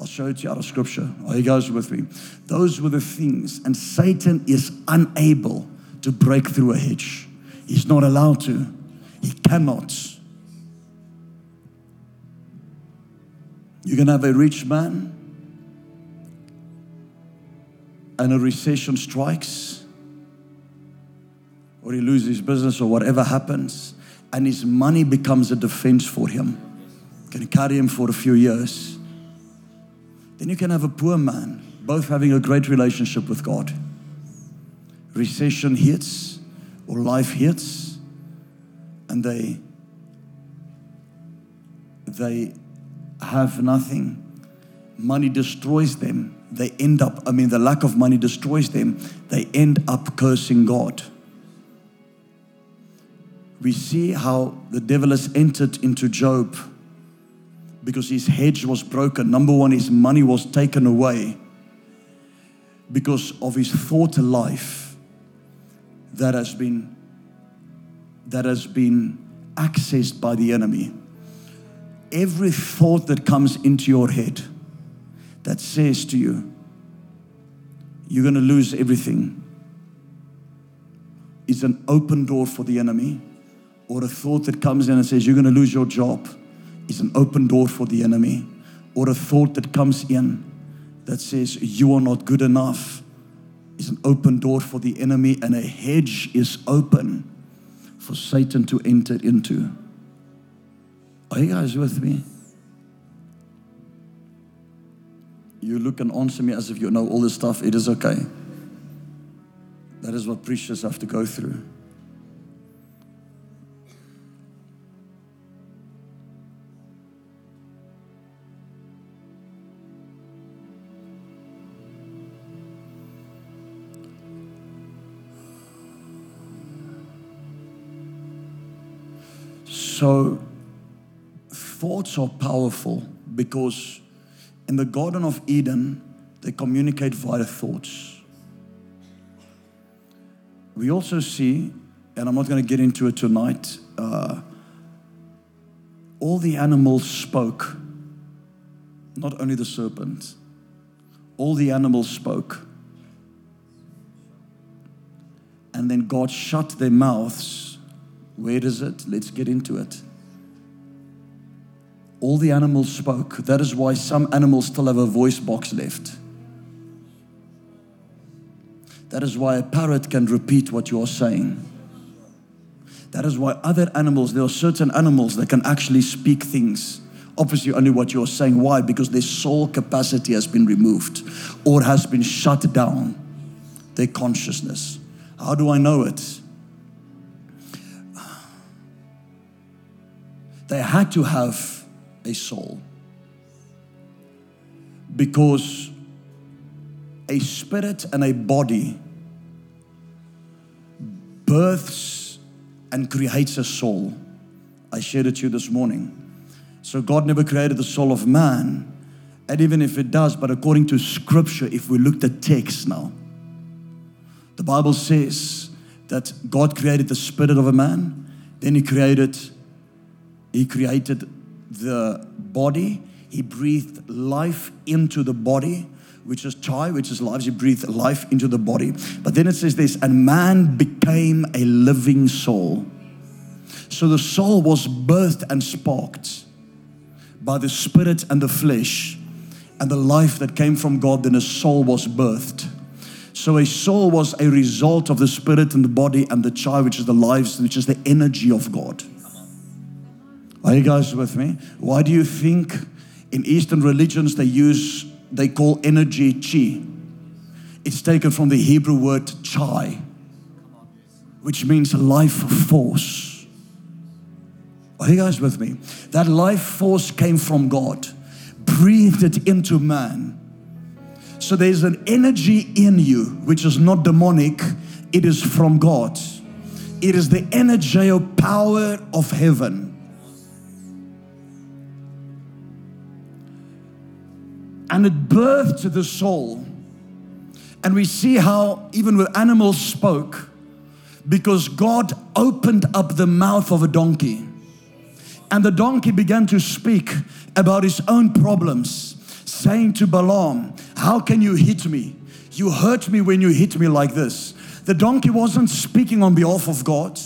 I'll show it to you out of scripture. Are you guys with me? Those were the things. And Satan is unable to break through a hedge. He's not allowed to. He cannot. You can have a rich man and a recession strikes, or he loses his business, or whatever happens, and his money becomes a defense for him. Can carry him for a few years. Then you can have a poor man, both having a great relationship with God. Recession hits, or life hits, and they they have nothing. Money destroys them. They end up, I mean, the lack of money destroys them. They end up cursing God. We see how the devil has entered into Job because his hedge was broken. Number one, his money was taken away because of his thought life that has been that has been accessed by the enemy every thought that comes into your head that says to you, you're going to lose everything, is an open door for the enemy. Or a thought that comes in and says, you're going to lose your job, is an open door for the enemy. Or a thought that comes in that says, you are not good enough, is an open door for the enemy, and a hedge is open for Satan to enter into. Are you guys with me? You look and answer me as if you know all this stuff. It is okay. That is what preachers have to go through. So, thoughts are powerful because in the Garden of Eden, they communicate via thoughts. We also see, and I'm not going to get into it tonight, uh, all the animals spoke, not only the serpent, all the animals spoke. And then God shut their mouths. Where is it? Let's get into it all the animals spoke. That is why some animals still have a voice box left. That is why a parrot can repeat what you are saying. That is why other animals, there are certain animals that can actually speak things. Obviously, only what you're saying. Why? Because their soul capacity has been removed or has been shut down, their consciousness. How do I know it? They had to have a soul. Because a spirit and a body births and creates a soul. I shared it to you this morning. So God never created the soul of man. And even if it does, but according to scripture, if we look at text now, the Bible says that God created the spirit of a man, then he created he created the body. He breathed life into the body, which is chai, which is life. He breathed life into the body. But then it says this, and man became a living soul. So the soul was birthed and sparked by the spirit and the flesh, and the life that came from God, then a soul was birthed. So a soul was a result of the spirit and the body and the chai, which is the lives, which is the energy of God. Are you guys with me? Why do you think in Eastern religions they use, they call energy chi? It's taken from the Hebrew word chai, which means life force. Are you guys with me? That life force came from God, breathed it into man. So there's an energy in you which is not demonic, it is from God. It is the energy power of heaven. And it birthed the soul. And we see how, even with animals, spoke because God opened up the mouth of a donkey. And the donkey began to speak about his own problems, saying to Balaam, How can you hit me? You hurt me when you hit me like this. The donkey wasn't speaking on behalf of God,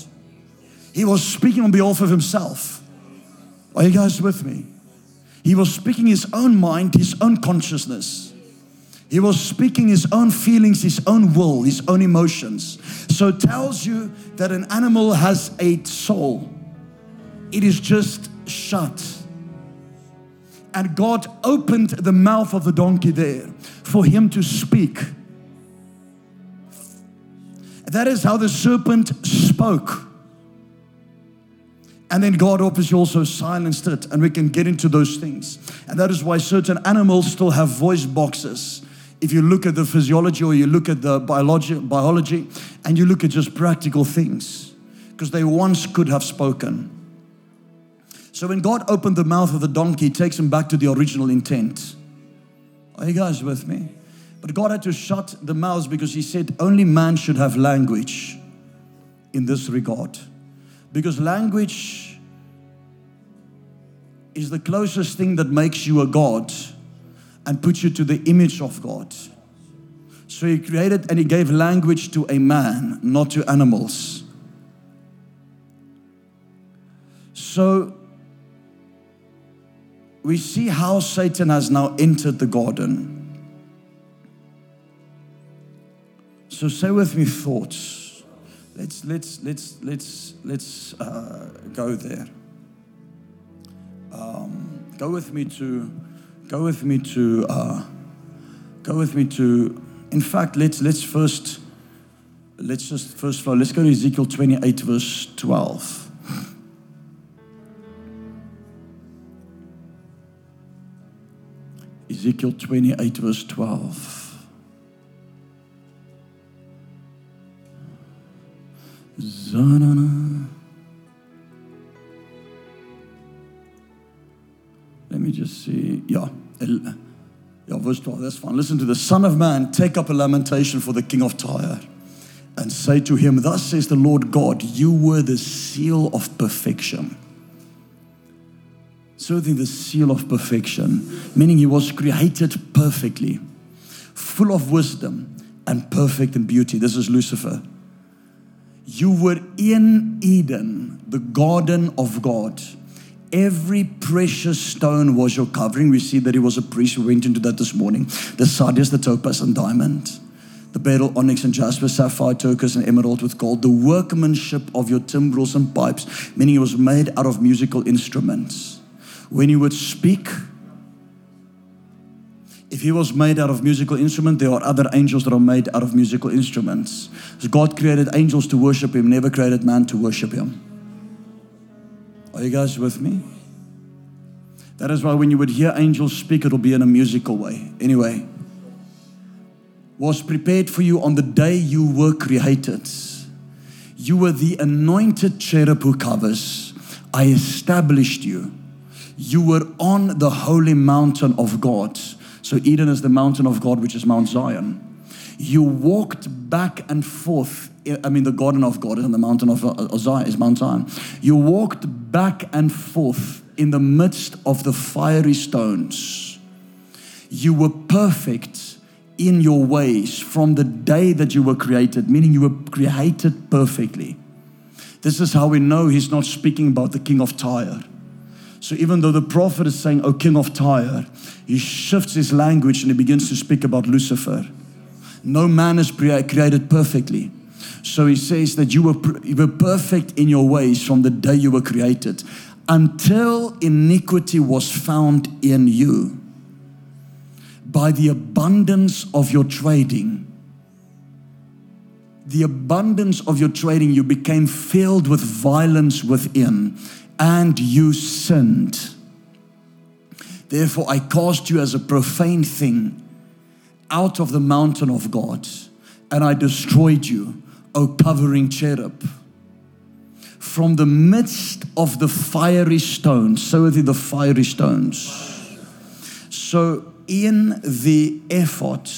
he was speaking on behalf of himself. Are you guys with me? He was speaking his own mind, his own consciousness. He was speaking his own feelings, his own will, his own emotions. So it tells you that an animal has a soul. It is just shut. And God opened the mouth of the donkey there for him to speak. That is how the serpent spoke. And then God obviously also silenced it, and we can get into those things. And that is why certain animals still have voice boxes. If you look at the physiology or you look at the biology, biology and you look at just practical things, because they once could have spoken. So when God opened the mouth of the donkey, takes him back to the original intent. Are you guys with me? But God had to shut the mouths because He said only man should have language in this regard. Because language is the closest thing that makes you a God and puts you to the image of God. So He created and He gave language to a man, not to animals. So we see how Satan has now entered the garden. So say with me thoughts. Let's let's let's let's let's uh, go there. Um, go with me to go with me to uh, go with me to. In fact, let's let's first let's just first flow. Let's go to Ezekiel 28 verse 12. Ezekiel 28 verse 12. Zanana. Let me just see. Yeah. Yeah, verse 12. That's fine. Listen to the Son of Man, take up a lamentation for the king of Tyre and say to him, Thus says the Lord God, you were the seal of perfection. Certainly the seal of perfection, meaning he was created perfectly, full of wisdom and perfect in beauty. This is Lucifer. You were in Eden, the garden of God. Every precious stone was your covering. We see that he was a priest. We went into that this morning. The sardius, the topaz, and diamond. The beryl, onyx, and jasper, sapphire, turquoise, and emerald with gold. The workmanship of your timbrels and pipes, meaning it was made out of musical instruments. When you would speak, if he was made out of musical instrument, there are other angels that are made out of musical instruments. So God created angels to worship him, never created man to worship him. Are you guys with me? That is why when you would hear angels speak, it'll be in a musical way. Anyway, was prepared for you on the day you were created. You were the anointed cherub who covers. I established you. You were on the holy mountain of God. So Eden is the mountain of God, which is Mount Zion. You walked back and forth. I mean, the garden of God is on the mountain of uh, Zion, is Mount Zion. You walked back and forth in the midst of the fiery stones. You were perfect in your ways from the day that you were created, meaning you were created perfectly. This is how we know he's not speaking about the king of Tyre. So even though the prophet is saying, O king of Tyre, he shifts his language and he begins to speak about Lucifer. No man is created perfectly. So he says that you were, you were perfect in your ways from the day you were created until iniquity was found in you. By the abundance of your trading, the abundance of your trading, you became filled with violence within and you sinned. Therefore, I cast you as a profane thing out of the mountain of God, and I destroyed you, O covering cherub. From the midst of the fiery stones, so are the fiery stones. So in the effort,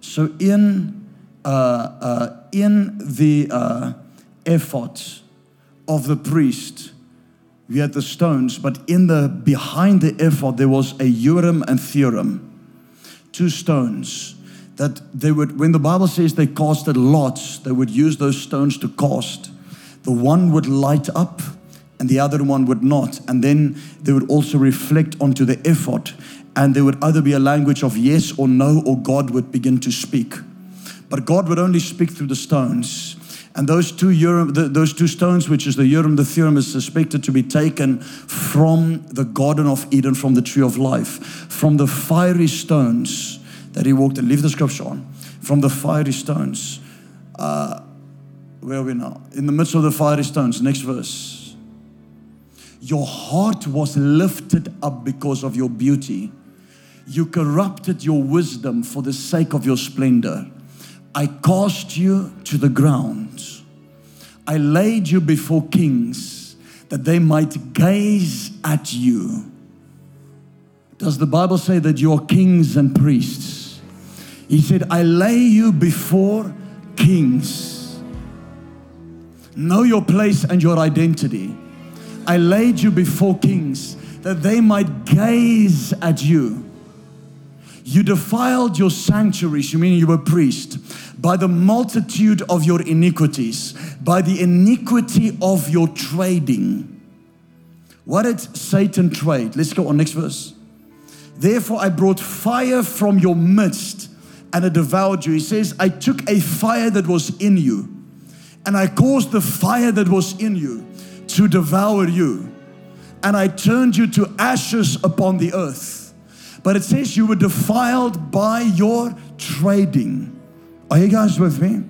so in uh, uh, in the uh, ephod of the priest, we had the stones, but in the behind the ephod there was a Urim and Thummim, two stones that they would. When the Bible says they casted lots, they would use those stones to cast. The one would light up, and the other one would not, and then they would also reflect onto the ephod, and there would either be a language of yes or no, or God would begin to speak. But God would only speak through the stones. And those two, Urim, the, those two stones, which is the Urim, the Thummim, is suspected to be taken from the Garden of Eden, from the tree of life, from the fiery stones that he walked in. Leave the scripture on. From the fiery stones. Uh, where are we now? In the midst of the fiery stones. Next verse. Your heart was lifted up because of your beauty. You corrupted your wisdom for the sake of your splendor. I cast you to the ground. I laid you before kings that they might gaze at you. Does the Bible say that you are kings and priests? He said, I lay you before kings. Know your place and your identity. I laid you before kings that they might gaze at you. You defiled your sanctuaries, you mean you were priest, by the multitude of your iniquities, by the iniquity of your trading. What did Satan trade? Let's go on next verse. Therefore, I brought fire from your midst and it devoured you. He says, I took a fire that was in you and I caused the fire that was in you to devour you. And I turned you to ashes upon the earth. But it says you were defiled by your trading. Are you guys with me?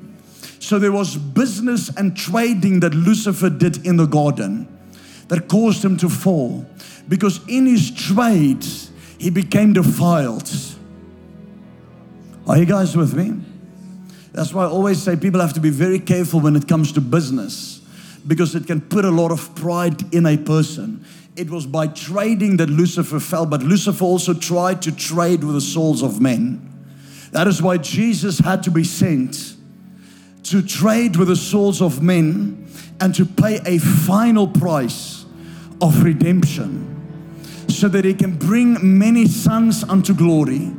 So there was business and trading that Lucifer did in the garden that caused him to fall. Because in his trade, he became defiled. Are you guys with me? That's why I always say people have to be very careful when it comes to business because it can put a lot of pride in a person. It was by trading that Lucifer fell, but Lucifer also tried to trade with the souls of men. That is why Jesus had to be sent to trade with the souls of men and to pay a final price of redemption so that he can bring many sons unto glory,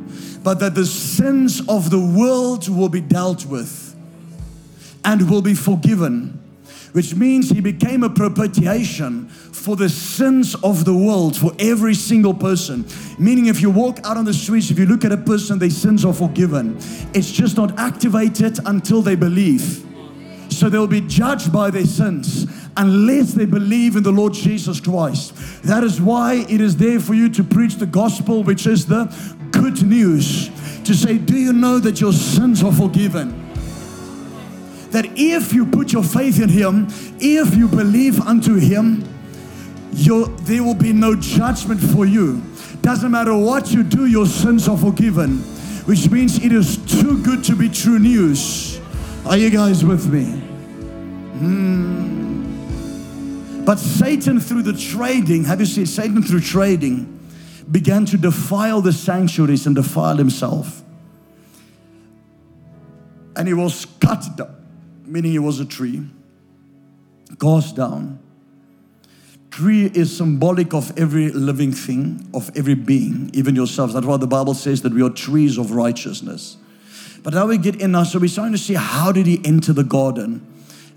but that the sins of the world will be dealt with and will be forgiven which means he became a propitiation for the sins of the world for every single person. Meaning, if you walk out on the streets, if you look at a person, their sins are forgiven. It's just not activated until they believe. So they'll be judged by their sins unless they believe in the Lord Jesus Christ. That is why it is there for you to preach the gospel, which is the good news. To say, Do you know that your sins are forgiven? that if you put your faith in Him, if you believe unto Him, there will be no judgment for you. Doesn't matter what you do, your sins are forgiven, which means it is too good to be true news. Are you guys with me? Hmm. But Satan, through the trading, have you seen Satan through trading, began to defile the sanctuaries and defile himself. And he was cut down meaning he was a tree, cast down. Tree is symbolic of every living thing, of every being, even yourselves. That's why the Bible says that we are trees of righteousness. But now we get in now, so we're starting to see how did he enter the garden?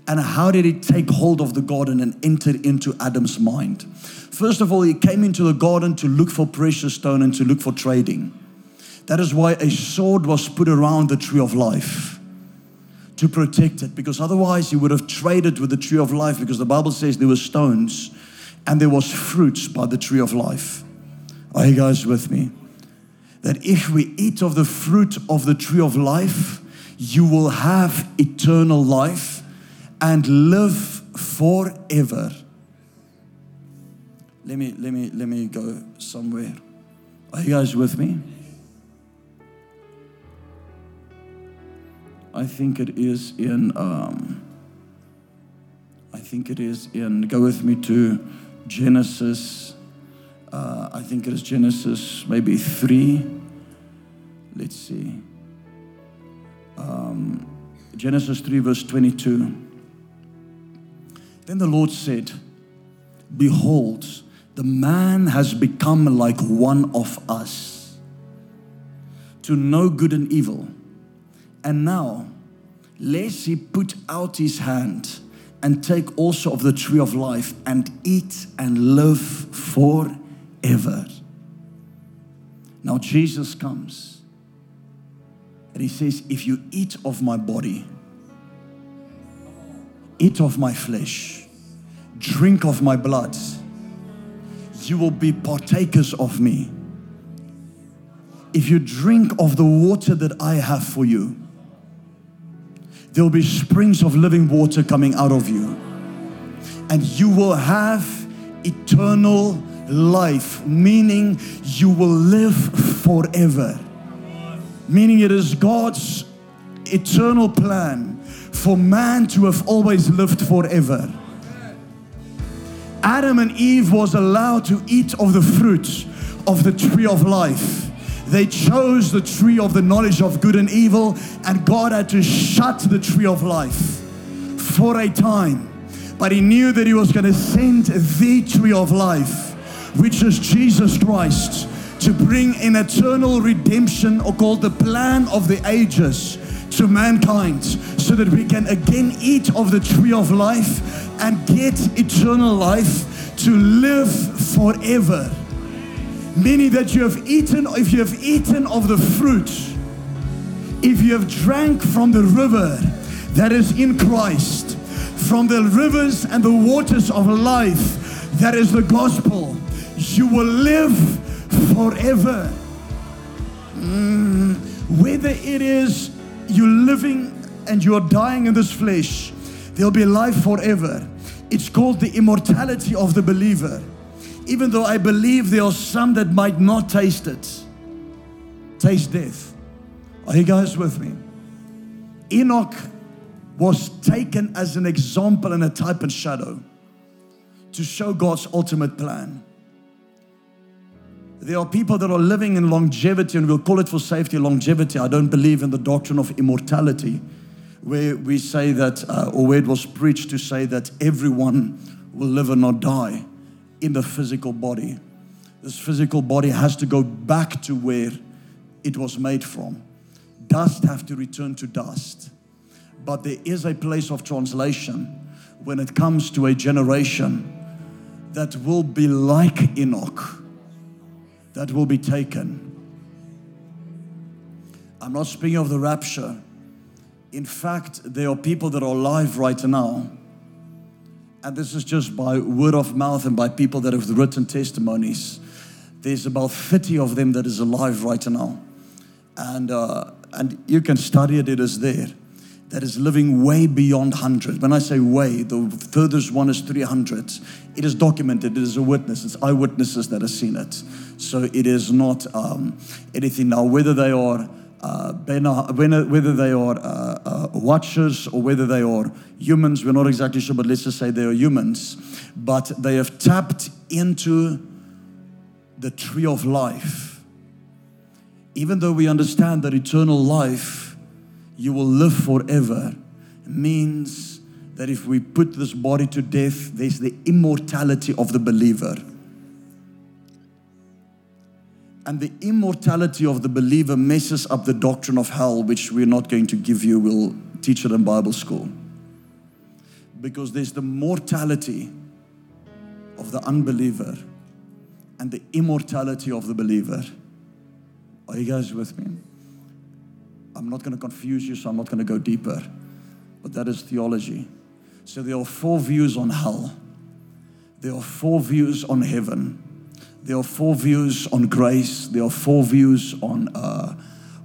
And how did he take hold of the garden and enter into Adam's mind? First of all, he came into the garden to look for precious stone and to look for trading. That is why a sword was put around the tree of life to protect it because otherwise he would have traded with the tree of life because the Bible says there were stones and there was fruits by the tree of life. Are you guys with me? That if we eat of the fruit of the tree of life, you will have eternal life and live forever. Let me let me let me go somewhere. Are you guys with me? I think it is in, um, I think it is in, go with me to Genesis. Uh, I think it is Genesis maybe 3. Let's see. Um, Genesis 3, verse 22. Then the Lord said, Behold, the man has become like one of us to know good and evil. And now, lest he put out his hand and take also of the tree of life and eat and live forever. Now, Jesus comes and he says, If you eat of my body, eat of my flesh, drink of my blood, you will be partakers of me. If you drink of the water that I have for you, there will be springs of living water coming out of you. And you will have eternal life, meaning you will live forever. Meaning it is God's eternal plan for man to have always lived forever. Adam and Eve was allowed to eat of the fruit of the tree of life. They chose the tree of the knowledge of good and evil, and God had to shut the tree of life for a time. But He knew that He was going to send the tree of life, which is Jesus Christ, to bring an eternal redemption, or called the plan of the ages, to mankind, so that we can again eat of the tree of life and get eternal life to live forever. Meaning that you have eaten, if you have eaten of the fruit, if you have drank from the river that is in Christ, from the rivers and the waters of life that is the gospel, you will live forever. Mm, whether it is you're living and you're dying in this flesh, there'll be life forever. It's called the immortality of the believer. Even though I believe there are some that might not taste it, taste death. Are you guys with me? Enoch was taken as an example and a type and shadow to show God's ultimate plan. There are people that are living in longevity, and we'll call it for safety longevity. I don't believe in the doctrine of immortality, where we say that, uh, or where it was preached to say that everyone will live and not die in the physical body. This physical body has to go back to where it was made from. Dust have to return to dust. But there is a place of translation when it comes to a generation that will be like Enoch, that will be taken. I'm not speaking of the rapture. In fact, there are people that are alive right now and this is just by word of mouth and by people that have written testimonies. There's about 30 of them that is alive right now. And, uh, and you can study it, it is there. That is living way beyond 100. When I say way, the furthest one is 300. It is documented, it is a witness, it's eyewitnesses that have seen it. So it is not um, anything. Now, whether they are uh, whether they are uh, uh, watchers or whether they are humans, we're not exactly sure, but let's just say they are humans. But they have tapped into the tree of life. Even though we understand that eternal life, you will live forever, means that if we put this body to death, there's the immortality of the believer. And the immortality of the believer messes up the doctrine of hell, which we're not going to give you. We'll teach it in Bible school. Because there's the mortality of the unbeliever and the immortality of the believer. Are you guys with me? I'm not going to confuse you, so I'm not going to go deeper. But that is theology. So there are four views on hell, there are four views on heaven there are four views on grace. There are four views on uh,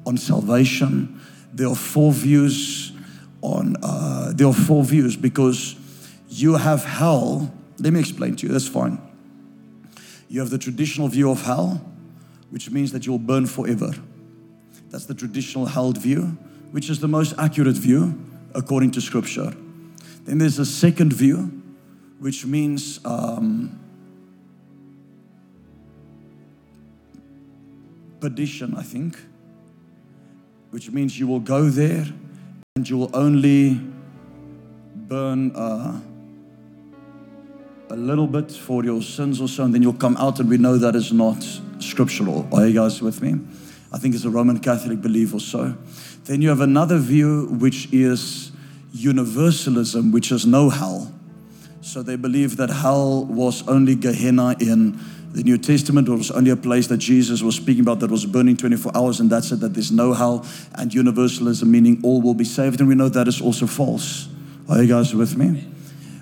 on salvation. There are four views on. Uh, there are four views because you have hell. Let me explain to you. That's fine. You have the traditional view of hell, which means that you'll burn forever. That's the traditional held view, which is the most accurate view according to Scripture. Then there's a second view, which means. Um, perdition, I think, which means you will go there and you will only burn uh, a little bit for your sins or so, and then you'll come out, and we know that is not scriptural. Are you guys with me? I think it's a Roman Catholic belief or so. Then you have another view, which is universalism, which is no hell. So they believe that hell was only Gehenna in the New Testament, was only a place that Jesus was speaking about that was burning 24 hours, and that's it, that there's no hell, and universalism, meaning all will be saved. And we know that is also false. Are you guys with me?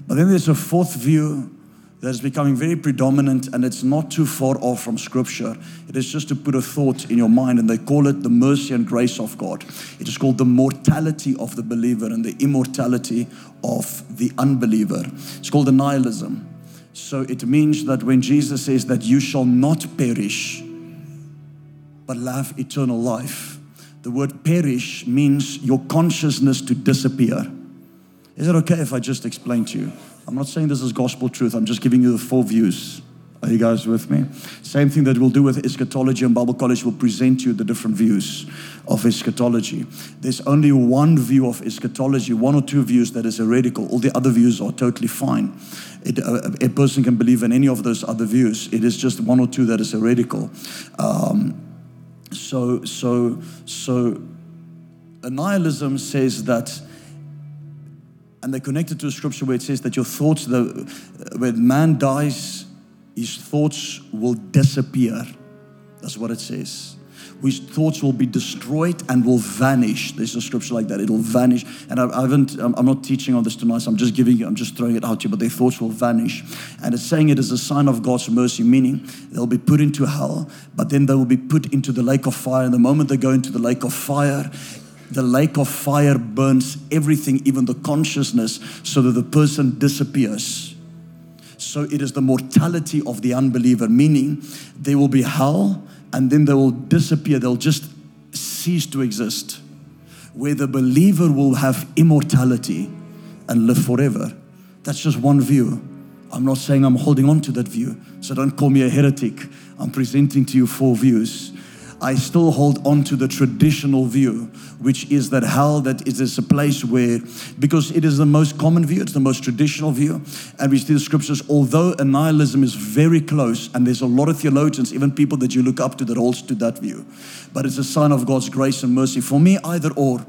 But then there's a fourth view that is becoming very predominant, and it's not too far off from Scripture. It is just to put a thought in your mind, and they call it the mercy and grace of God. It is called the mortality of the believer and the immortality of the unbeliever. It's called the nihilism. So it means that when Jesus says that you shall not perish, but have eternal life, the word perish means your consciousness to disappear. Is it okay if I just explain to you? I'm not saying this is gospel truth, I'm just giving you the four views. Are you guys with me? Same thing that we'll do with eschatology and Bible college, we'll present you the different views of eschatology. There's only one view of eschatology, one or two views that is heretical. All the other views are totally fine. It, uh, a person can believe in any of those other views. It is just one or two that is heretical. Um, so, so, so, nihilism says that and they're connected to a scripture where it says that your thoughts, the, when man dies, his thoughts will disappear. That's what it says. His thoughts will be destroyed and will vanish. There's a scripture like that. It'll vanish. And I, I haven't, um, I'm not teaching on this tonight. So I'm just giving you, I'm just throwing it out to you, but their thoughts will vanish. And it's saying it is a sign of God's mercy, meaning they'll be put into hell, but then they will be put into the lake of fire. And the moment they go into the lake of fire, the lake of fire burns everything, even the consciousness, so that the person disappears. So it is the mortality of the unbeliever, meaning they will be hell and then they will disappear, they'll just cease to exist. Where the believer will have immortality and live forever. That's just one view. I'm not saying I'm holding on to that view, so don't call me a heretic. I'm presenting to you four views. I still hold on to the traditional view, which is that hell that is a place where, because it is the most common view, it's the most traditional view, and we see the scriptures, although nihilism is very close, and there's a lot of theologians, even people that you look up to that holds to that view, but it's a sign of God's grace and mercy. For me, either or,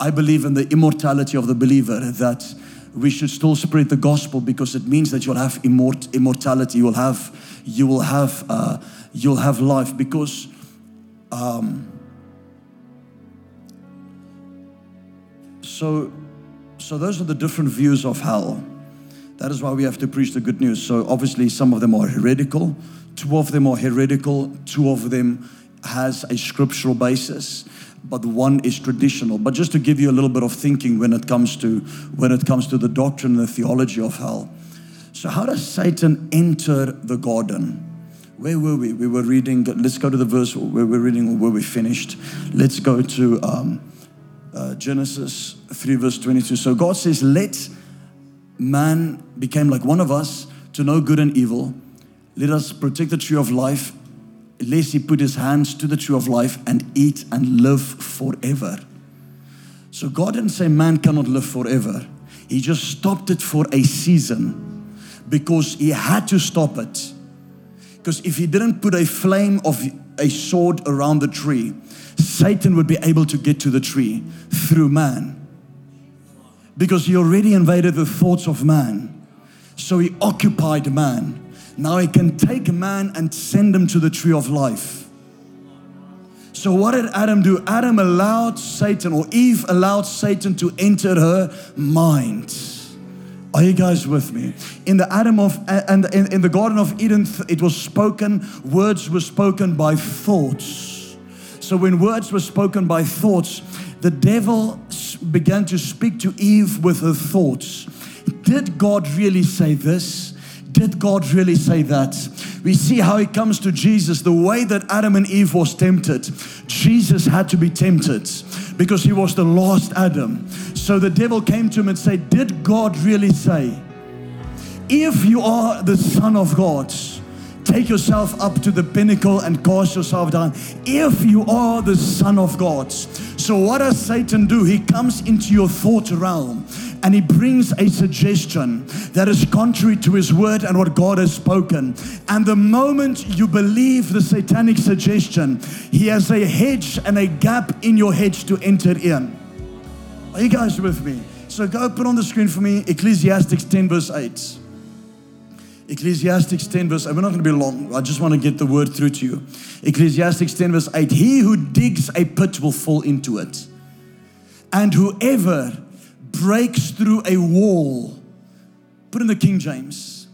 I believe in the immortality of the believer that we should still spread the gospel because it means that you'll have immort- immortality, you will have, you will have, uh, you'll have life because um, so, so those are the different views of hell. That is why we have to preach the good news. So obviously, some of them are heretical. Two of them are heretical. Two of them has a scriptural basis, but one is traditional. But just to give you a little bit of thinking when it comes to when it comes to the doctrine and the theology of hell. So how does Satan enter the garden? Where were we? We were reading, let's go to the verse where we're reading where we finished. Let's go to um, uh, Genesis 3, verse 22. So God says, Let man become like one of us to know good and evil. Let us protect the tree of life, lest he put his hands to the tree of life and eat and live forever. So God didn't say man cannot live forever. He just stopped it for a season because he had to stop it because if he didn't put a flame of a sword around the tree, Satan would be able to get to the tree through man. Because he already invaded the thoughts of man. So he occupied man. Now he can take man and send him to the tree of life. So, what did Adam do? Adam allowed Satan, or Eve allowed Satan to enter her mind. Are you guys with me? In the Adam of and in, in the Garden of Eden, it was spoken. Words were spoken by thoughts. So when words were spoken by thoughts, the devil began to speak to Eve with her thoughts. Did God really say this? Did God really say that? We see how he comes to Jesus. The way that Adam and Eve was tempted, Jesus had to be tempted because he was the last Adam. So the devil came to him and said, Did God really say, if you are the Son of God, take yourself up to the pinnacle and cast yourself down. If you are the Son of God. So, what does Satan do? He comes into your thought realm and he brings a suggestion that is contrary to his word and what God has spoken. And the moment you believe the satanic suggestion, he has a hedge and a gap in your hedge to enter in. Are you guys with me? So go put on the screen for me Ecclesiastes 10, verse 8. Ecclesiastes 10, verse 8. We're not going to be long. I just want to get the word through to you. Ecclesiastes 10, verse 8. He who digs a pit will fall into it. And whoever breaks through a wall, put in the King James.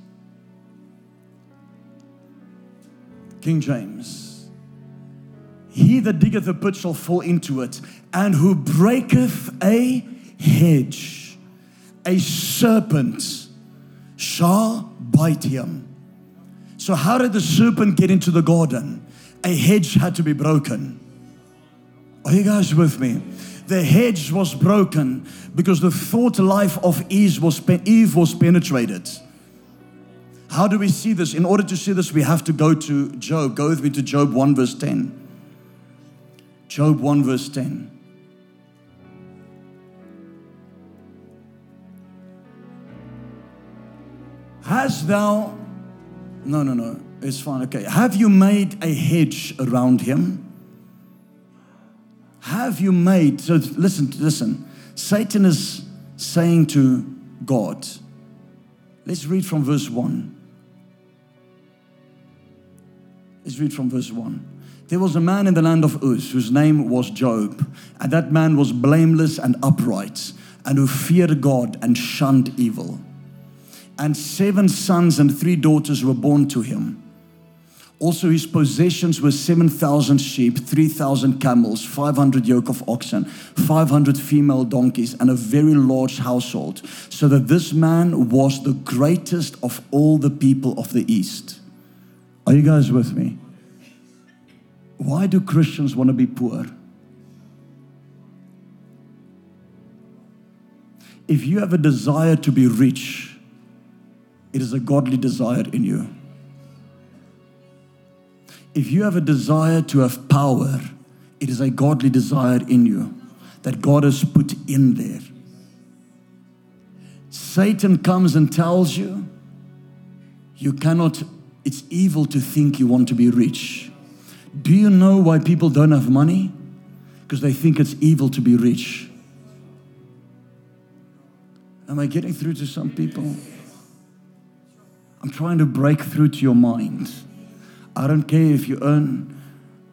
King James. He that diggeth a pit shall fall into it, and who breaketh a hedge, a serpent shall bite him. So, how did the serpent get into the garden? A hedge had to be broken. Are you guys with me? The hedge was broken because the thought life of Eve was, Eve was penetrated. How do we see this? In order to see this, we have to go to Job. Go with me to Job 1, verse 10. Job 1, verse 10. Hast thou, no, no, no, it's fine, okay. Have you made a hedge around him? Have you made, so listen, listen. Satan is saying to God, let's read from verse 1. Let's read from verse 1. There was a man in the land of Uz whose name was Job, and that man was blameless and upright, and who feared God and shunned evil and seven sons and three daughters were born to him. Also, his possessions were 7,000 sheep, 3,000 camels, 500 yoke of oxen, 500 female donkeys, and a very large household, so that this man was the greatest of all the people of the East. Are you guys with me? Why do Christians want to be poor? If you have a desire to be rich, it is a godly desire in you. If you have a desire to have power, it is a godly desire in you that God has put in there. Satan comes and tells you, you cannot, it's evil to think you want to be rich. Do you know why people don't have money? Because they think it's evil to be rich. Am I getting through to some people? I'm trying to break through to your mind. I don't care if you earn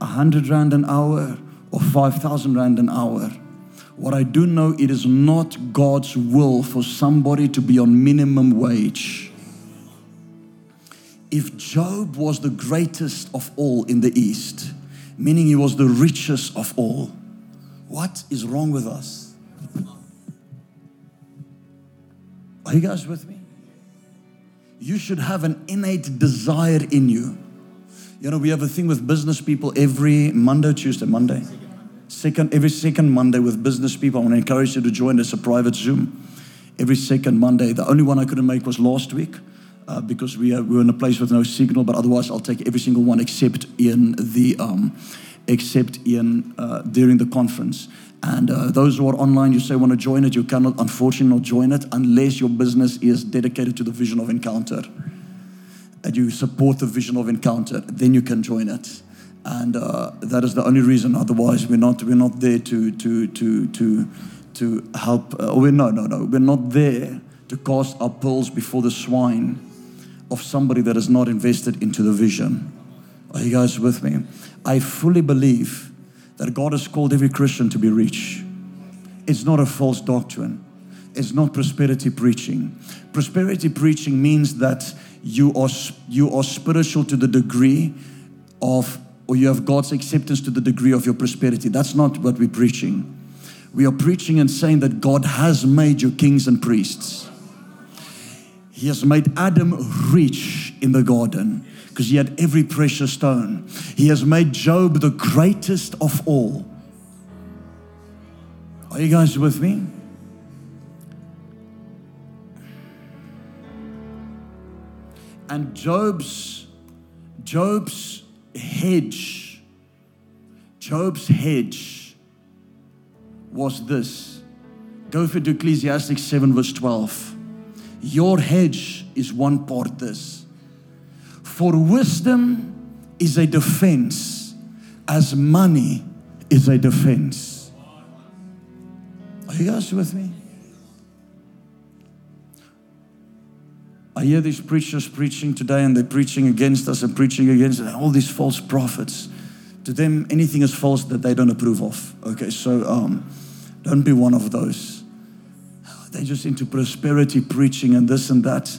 a hundred rand an hour or five thousand rand an hour. What I do know, it is not God's will for somebody to be on minimum wage. If Job was the greatest of all in the East, meaning he was the richest of all, what is wrong with us? Are you guys with me? you should have an innate desire in you. You know, we have a thing with business people every Monday, Tuesday, Monday. Second, every second Monday with business people. I want to encourage you to join us a private Zoom every second Monday. The only one I couldn't make was last week uh, because we, are, we were in a place with no signal. But otherwise, I'll take every single one except in the um, except in uh, during the conference. And uh, those who are online, you say want to join it, you cannot unfortunately not join it unless your business is dedicated to the vision of encounter. And you support the vision of encounter, then you can join it. And uh, that is the only reason. Otherwise, we're not we're not there to to to to to help. Uh, we're no no no. We're not there to cast our pearls before the swine of somebody that is not invested into the vision. Are you guys with me? I fully believe that God has called every Christian to be rich. It's not a false doctrine. It's not prosperity preaching. Prosperity preaching means that you are you are spiritual to the degree of or you have God's acceptance to the degree of your prosperity. That's not what we're preaching. We are preaching and saying that God has made you kings and priests. He has made Adam rich in the garden because he had every precious stone. He has made Job the greatest of all. Are you guys with me? And Job's Job's hedge Job's hedge was this Go for to Ecclesiastes 7, verse 12. Your hedge is one part this. For wisdom is a defense, as money is a defense. Are you guys with me? I hear these preachers preaching today and they're preaching against us and preaching against all these false prophets. To them, anything is false that they don't approve of. Okay, so um, don't be one of those. They're just into prosperity preaching and this and that.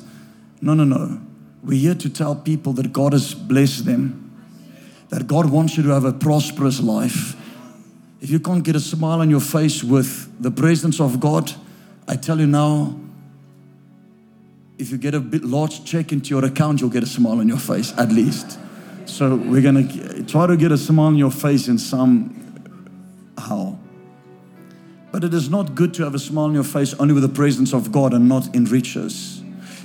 No, no, no. We're here to tell people that God has blessed them, that God wants you to have a prosperous life. If you can't get a smile on your face with the presence of God, I tell you now, if you get a bit large check into your account, you'll get a smile on your face at least. So we're gonna try to get a smile on your face in some how. But it is not good to have a smile on your face only with the presence of God and not in riches.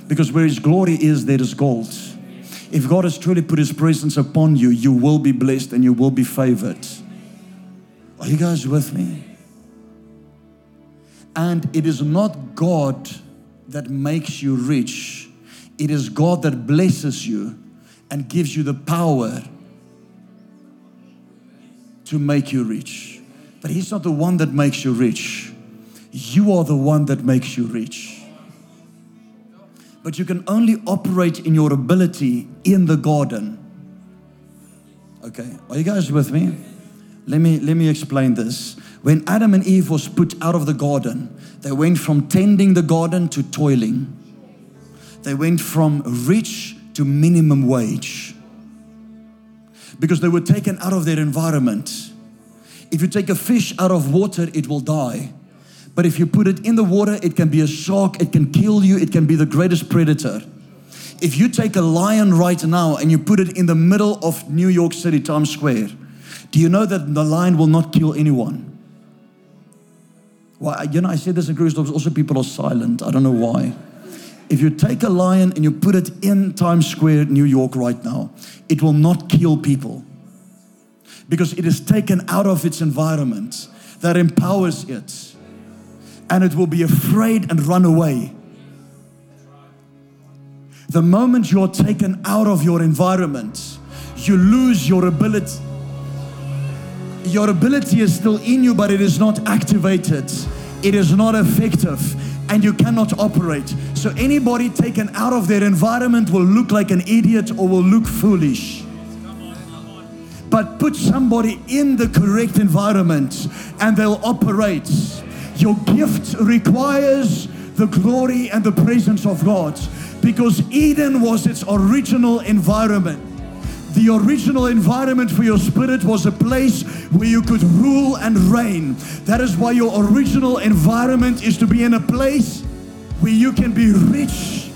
Because where His glory is, there is gold. If God has truly put His presence upon you, you will be blessed and you will be favored. Are you guys with me? And it is not God that makes you rich, it is God that blesses you and gives you the power to make you rich. But He's not the one that makes you rich, you are the one that makes you rich. But you can only operate in your ability in the garden. Okay, are you guys with me? Let me let me explain this. When Adam and Eve was put out of the garden, they went from tending the garden to toiling. They went from rich to minimum wage. Because they were taken out of their environment. If you take a fish out of water, it will die. But if you put it in the water, it can be a shark, it can kill you, it can be the greatest predator. If you take a lion right now and you put it in the middle of New York City, Times Square, do you know that the lion will not kill anyone? Well, you know, I say this in Cruise also people are silent. I don't know why. If you take a lion and you put it in Times Square, New York, right now, it will not kill people because it is taken out of its environment that empowers it and it will be afraid and run away. The moment you're taken out of your environment, you lose your ability. Your ability is still in you, but it is not activated, it is not effective, and you cannot operate. So, anybody taken out of their environment will look like an idiot or will look foolish but put somebody in the correct environment and they'll operate. Your gift requires the glory and the presence of God because Eden was its original environment. The original environment for your spirit was a place where you could rule and reign. That is why your original environment is to be in a place where you can be rich.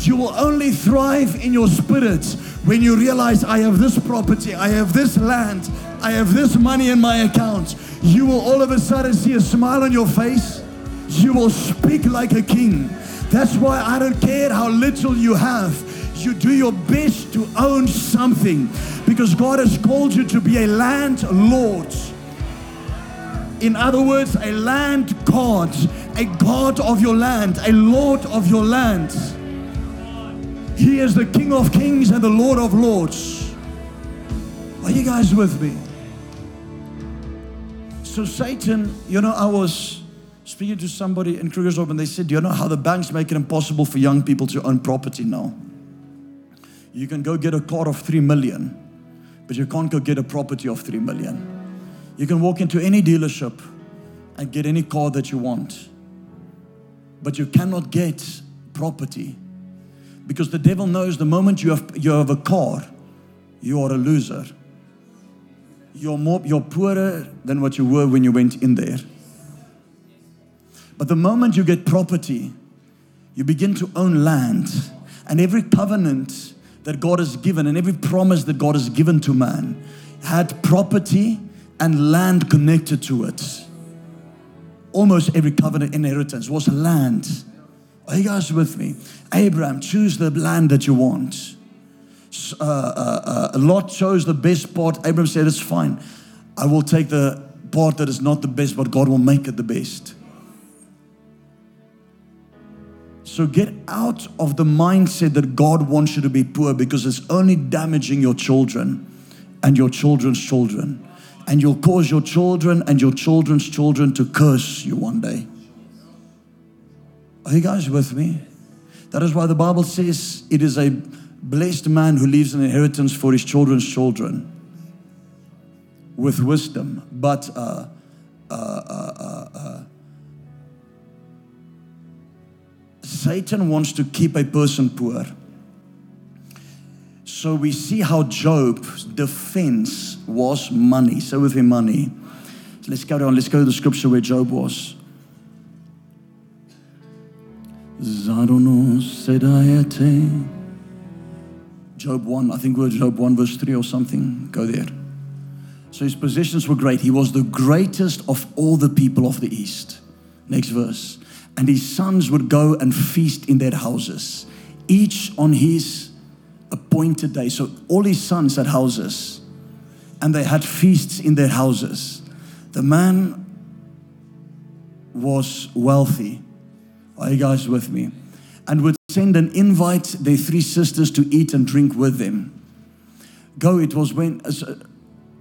You will only thrive in your spirit when you realize I have this property, I have this land, I have this money in my account. You will all of a sudden see a smile on your face. You will speak like a king. That's why I don't care how little you have you do your best to own something because God has called you to be a landlord. In other words, a land god, a god of your land, a lord of your land. He is the King of Kings and the Lord of Lords. Are you guys with me? So, Satan, you know, I was speaking to somebody in Krugersdorp and they said, Do you know how the banks make it impossible for young people to own property now? You can go get a car of 3 million, but you can't go get a property of 3 million. You can walk into any dealership and get any car that you want, but you cannot get property because the devil knows the moment you have, you have a car, you are a loser. You're, more, you're poorer than what you were when you went in there. But the moment you get property, you begin to own land, and every covenant that God has given and every promise that God has given to man had property and land connected to it. Almost every covenant inheritance was land. Are you guys with me? Abraham, choose the land that you want. Uh, uh, uh, Lot chose the best part. Abraham said, It's fine. I will take the part that is not the best, but God will make it the best. So get out of the mindset that God wants you to be poor because it's only damaging your children and your children's children. And you'll cause your children and your children's children to curse you one day. Are you guys with me? That is why the Bible says it is a blessed man who leaves an inheritance for his children's children with wisdom. But uh, uh, uh, Satan wants to keep a person poor. So we see how Job's defense was money. So with him, money. So let's carry on. Let's go to the scripture where Job was. Job 1, I think we're Job 1, verse 3 or something. Go there. So his possessions were great. He was the greatest of all the people of the East. Next verse. And his sons would go and feast in their houses, each on his appointed day. So all his sons had houses, and they had feasts in their houses. The man was wealthy. Are you guys with me? And would send and invite their three sisters to eat and drink with them. Go, it was when, uh,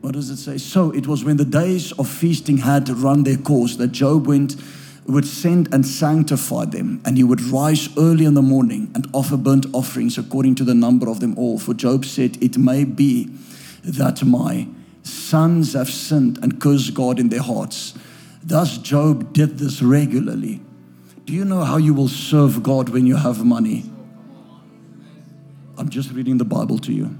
what does it say? So it was when the days of feasting had run their course that Job went, would send and sanctify them, and he would rise early in the morning and offer burnt offerings according to the number of them all. For Job said, It may be that my sons have sinned and cursed God in their hearts. Thus, Job did this regularly. Do you know how you will serve God when you have money? I'm just reading the Bible to you.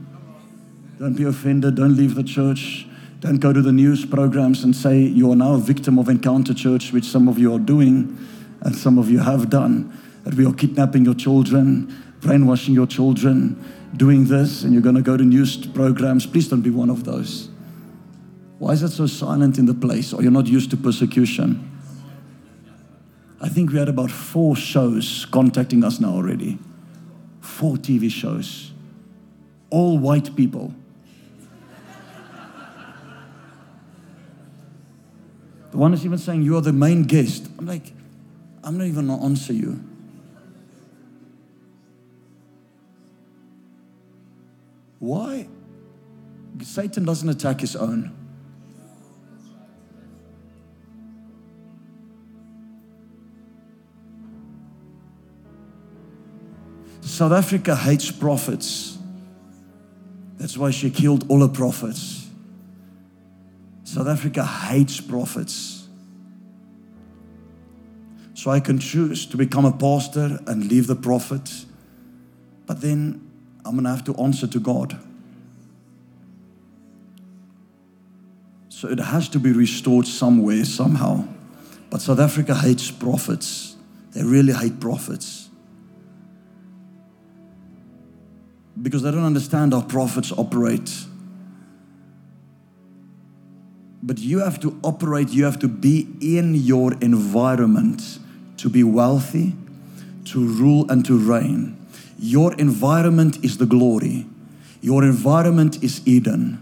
Don't be offended. Don't leave the church. Don't go to the news programs and say you are now a victim of Encounter Church, which some of you are doing and some of you have done. That we are kidnapping your children, brainwashing your children, doing this, and you're going to go to news programs. Please don't be one of those. Why is it so silent in the place? Or you're not used to persecution? I think we had about four shows contacting us now already. Four TV shows. All white people. The one is even saying, You are the main guest. I'm like, I'm not even going to answer you. Why? Satan doesn't attack his own. South Africa hates prophets. That's why she killed all the prophets. South Africa hates prophets. So I can choose to become a pastor and leave the prophet, but then I'm going to have to answer to God. So it has to be restored somewhere, somehow. But South Africa hates prophets. They really hate prophets. Because they don't understand how prophets operate. But you have to operate, you have to be in your environment to be wealthy, to rule, and to reign. Your environment is the glory. Your environment is Eden.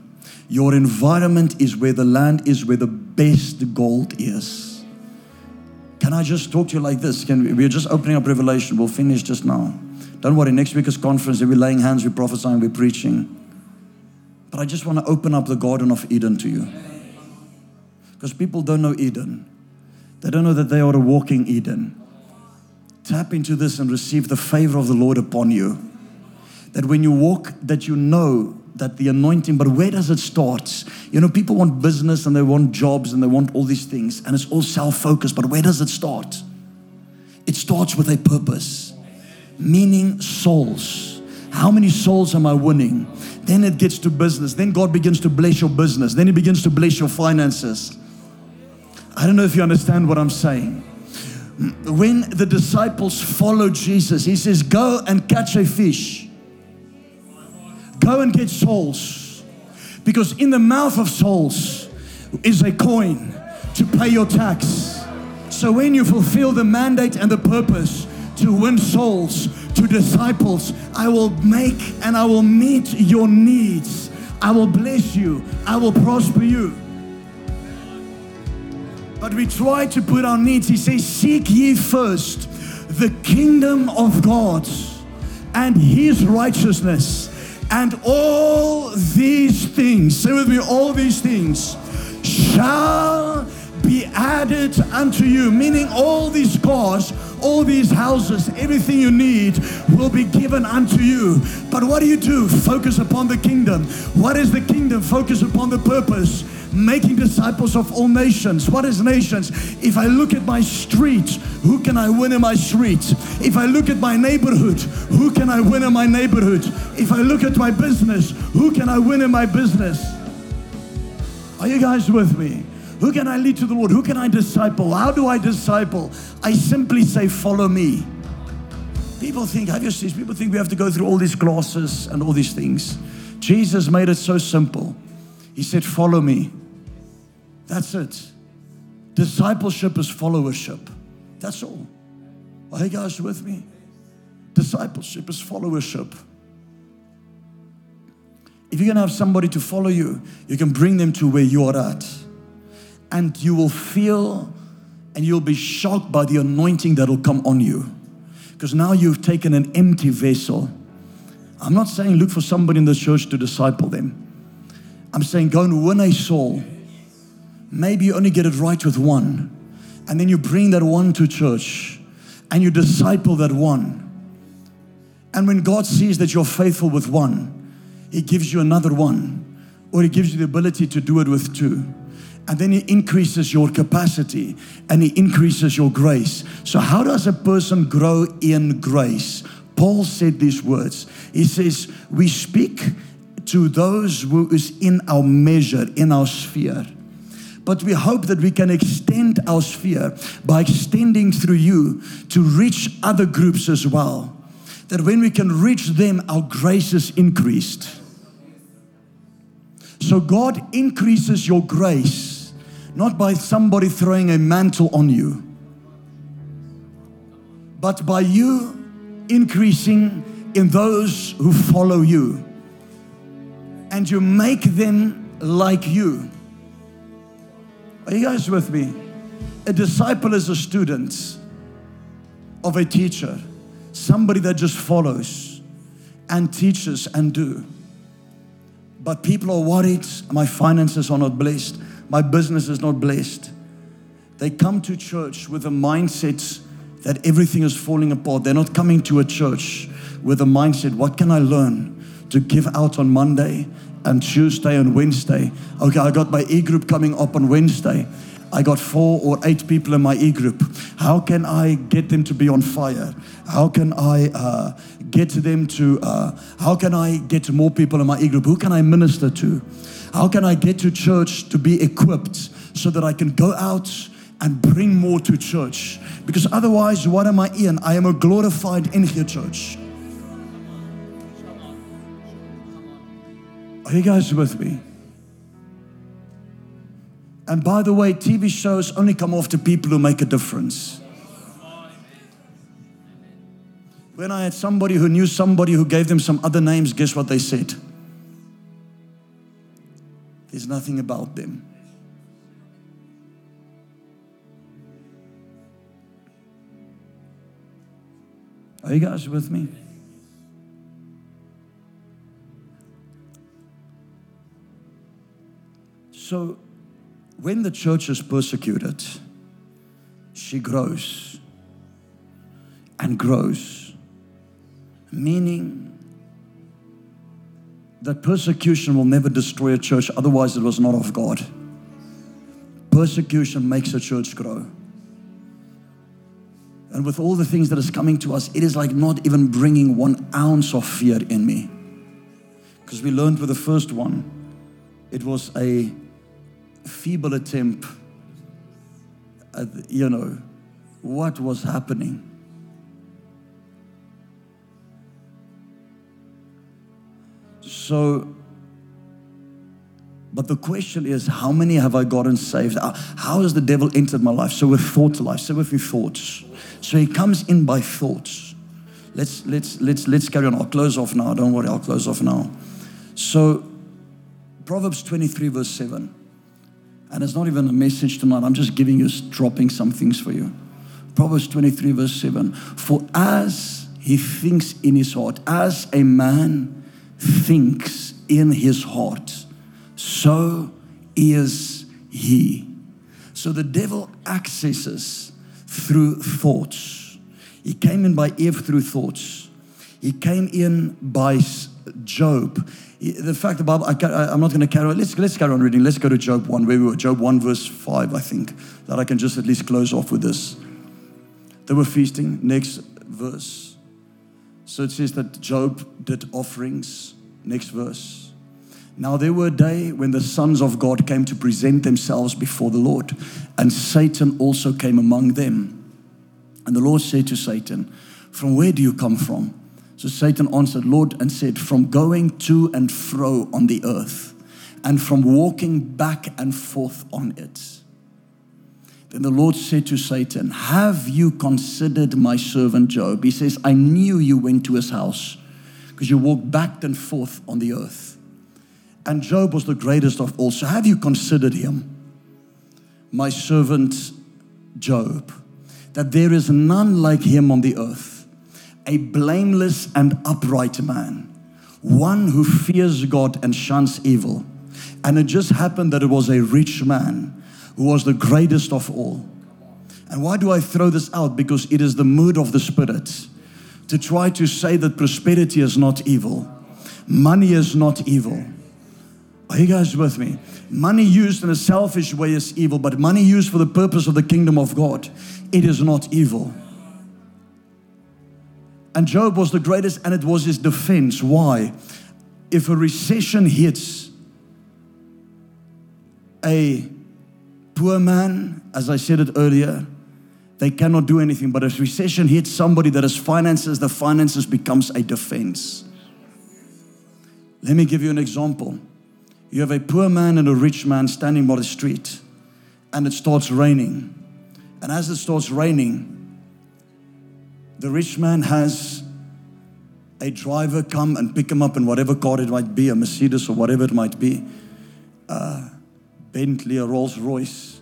Your environment is where the land is, where the best gold is. Can I just talk to you like this? Can we, we're just opening up Revelation. We'll finish just now. Don't worry, next week is conference. We're laying hands, we're prophesying, we're preaching. But I just want to open up the Garden of Eden to you. Because people don't know Eden. They don't know that they are a walking Eden. Tap into this and receive the favor of the Lord upon you. That when you walk, that you know that the anointing, but where does it start? You know, people want business and they want jobs and they want all these things, and it's all self focused, but where does it start? It starts with a purpose, meaning souls. How many souls am I winning? Then it gets to business. Then God begins to bless your business. Then He begins to bless your finances. I don't know if you understand what I'm saying. When the disciples followed Jesus, he says, Go and catch a fish. Go and get souls. Because in the mouth of souls is a coin to pay your tax. So when you fulfill the mandate and the purpose to win souls, to disciples, I will make and I will meet your needs. I will bless you. I will prosper you. But we try to put our needs. He says, Seek ye first the kingdom of God and his righteousness, and all these things, say with me, all these things shall be added unto you. Meaning, all these cars, all these houses, everything you need will be given unto you. But what do you do? Focus upon the kingdom. What is the kingdom? Focus upon the purpose making disciples of all nations. What is nations? If I look at my street, who can I win in my street? If I look at my neighborhood, who can I win in my neighborhood? If I look at my business, who can I win in my business? Are you guys with me? Who can I lead to the Lord? Who can I disciple? How do I disciple? I simply say, Follow me. People think, have you seen, people think we have to go through all these classes and all these things. Jesus made it so simple. He said, Follow me. That's it. Discipleship is followership. That's all. Are you guys with me? Discipleship is followership. If you're going to have somebody to follow you, you can bring them to where you are at. And you will feel and you'll be shocked by the anointing that will come on you. Because now you've taken an empty vessel. I'm not saying look for somebody in the church to disciple them. I'm saying go and win a soul. Maybe you only get it right with one. And then you bring that one to church and you disciple that one. And when God sees that you're faithful with one, He gives you another one, or He gives you the ability to do it with two. And then He increases your capacity and He increases your grace. So, how does a person grow in grace? Paul said these words He says, We speak to those who is in our measure, in our sphere. But we hope that we can extend our sphere by extending through you to reach other groups as well. That when we can reach them, our grace is increased. So God increases your grace, not by somebody throwing a mantle on you, but by you increasing in those who follow you. And you make them like you. Are you guys with me? A disciple is a student of a teacher, somebody that just follows and teaches and do. But people are worried, my finances are not blessed, my business is not blessed. They come to church with a mindset that everything is falling apart. They're not coming to a church with a mindset, what can I learn to give out on Monday and Tuesday and Wednesday? Okay, I got my e group coming up on Wednesday. I got four or eight people in my e group. How can I get them to be on fire? How can I uh, get them to, uh, how can I get more people in my e group? Who can I minister to? How can I get to church to be equipped so that I can go out and bring more to church? Because otherwise, what am I in? I am a glorified in here church. Are you guys with me? And by the way, TV shows only come off to people who make a difference. When I had somebody who knew somebody who gave them some other names, guess what they said? There's nothing about them. Are you guys with me? So, when the church is persecuted, she grows and grows, meaning that persecution will never destroy a church, otherwise, it was not of God. Persecution makes a church grow. And with all the things that is coming to us, it is like not even bringing one ounce of fear in me. Because we learned with the first one, it was a feeble attempt at, you know, what was happening. So, but the question is, how many have I gotten saved? How has the devil entered my life? So with thought life, so with your thoughts. So he comes in by thoughts. Let's let's let's let's carry on. I'll close off now. Don't worry, I'll close off now. So Proverbs 23, verse 7. And it's not even a message tonight. I'm just giving you, dropping some things for you. Proverbs 23, verse 7 For as he thinks in his heart, as a man thinks in his heart, so is he. So the devil accesses through thoughts. He came in by Eve through thoughts. He came in by Job. The fact the Bible, I, am not going to carry on. Let's, let's carry on reading. Let's go to Job 1, where we were. Job 1, verse 5, I think, that I can just at least close off with this. They were feasting. Next verse. So it says that Job did offerings. Next verse. Now there were a day when the sons of God came to present themselves before the Lord, and Satan also came among them. And the Lord said to Satan, From where do you come from? So Satan answered, Lord, and said, From going to and fro on the earth, and from walking back and forth on it. Then the Lord said to Satan, Have you considered my servant Job? He says, I knew you went to his house because you walked back and forth on the earth. And Job was the greatest of all. So have you considered him, my servant Job, that there is none like him on the earth? A blameless and upright man, one who fears God and shuns evil. And it just happened that it was a rich man who was the greatest of all. And why do I throw this out? Because it is the mood of the Spirit to try to say that prosperity is not evil, money is not evil. Are you guys with me? Money used in a selfish way is evil, but money used for the purpose of the kingdom of God, it is not evil. And Job was the greatest, and it was his defense. Why? If a recession hits a poor man, as I said it earlier, they cannot do anything. But if recession hits somebody that has finances, the finances becomes a defense. Let me give you an example. You have a poor man and a rich man standing by the street, and it starts raining. And as it starts raining, the rich man has a driver come and pick him up in whatever car it might be, a Mercedes or whatever it might be, Bentley, a Rolls Royce,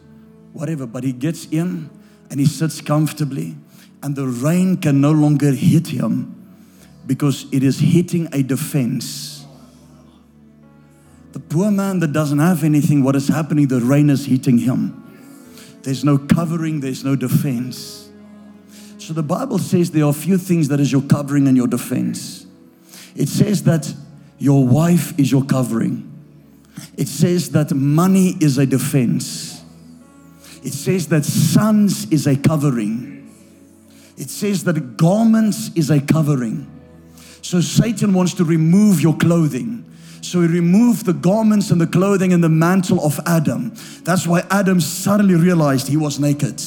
whatever. But he gets in and he sits comfortably, and the rain can no longer hit him because it is hitting a defense. The poor man that doesn't have anything, what is happening? The rain is hitting him. There's no covering, there's no defense. So the Bible says there are a few things that is your covering and your defense. It says that your wife is your covering. It says that money is a defense. It says that sons is a covering. It says that garments is a covering. So Satan wants to remove your clothing. So he removed the garments and the clothing and the mantle of Adam. That's why Adam suddenly realized he was naked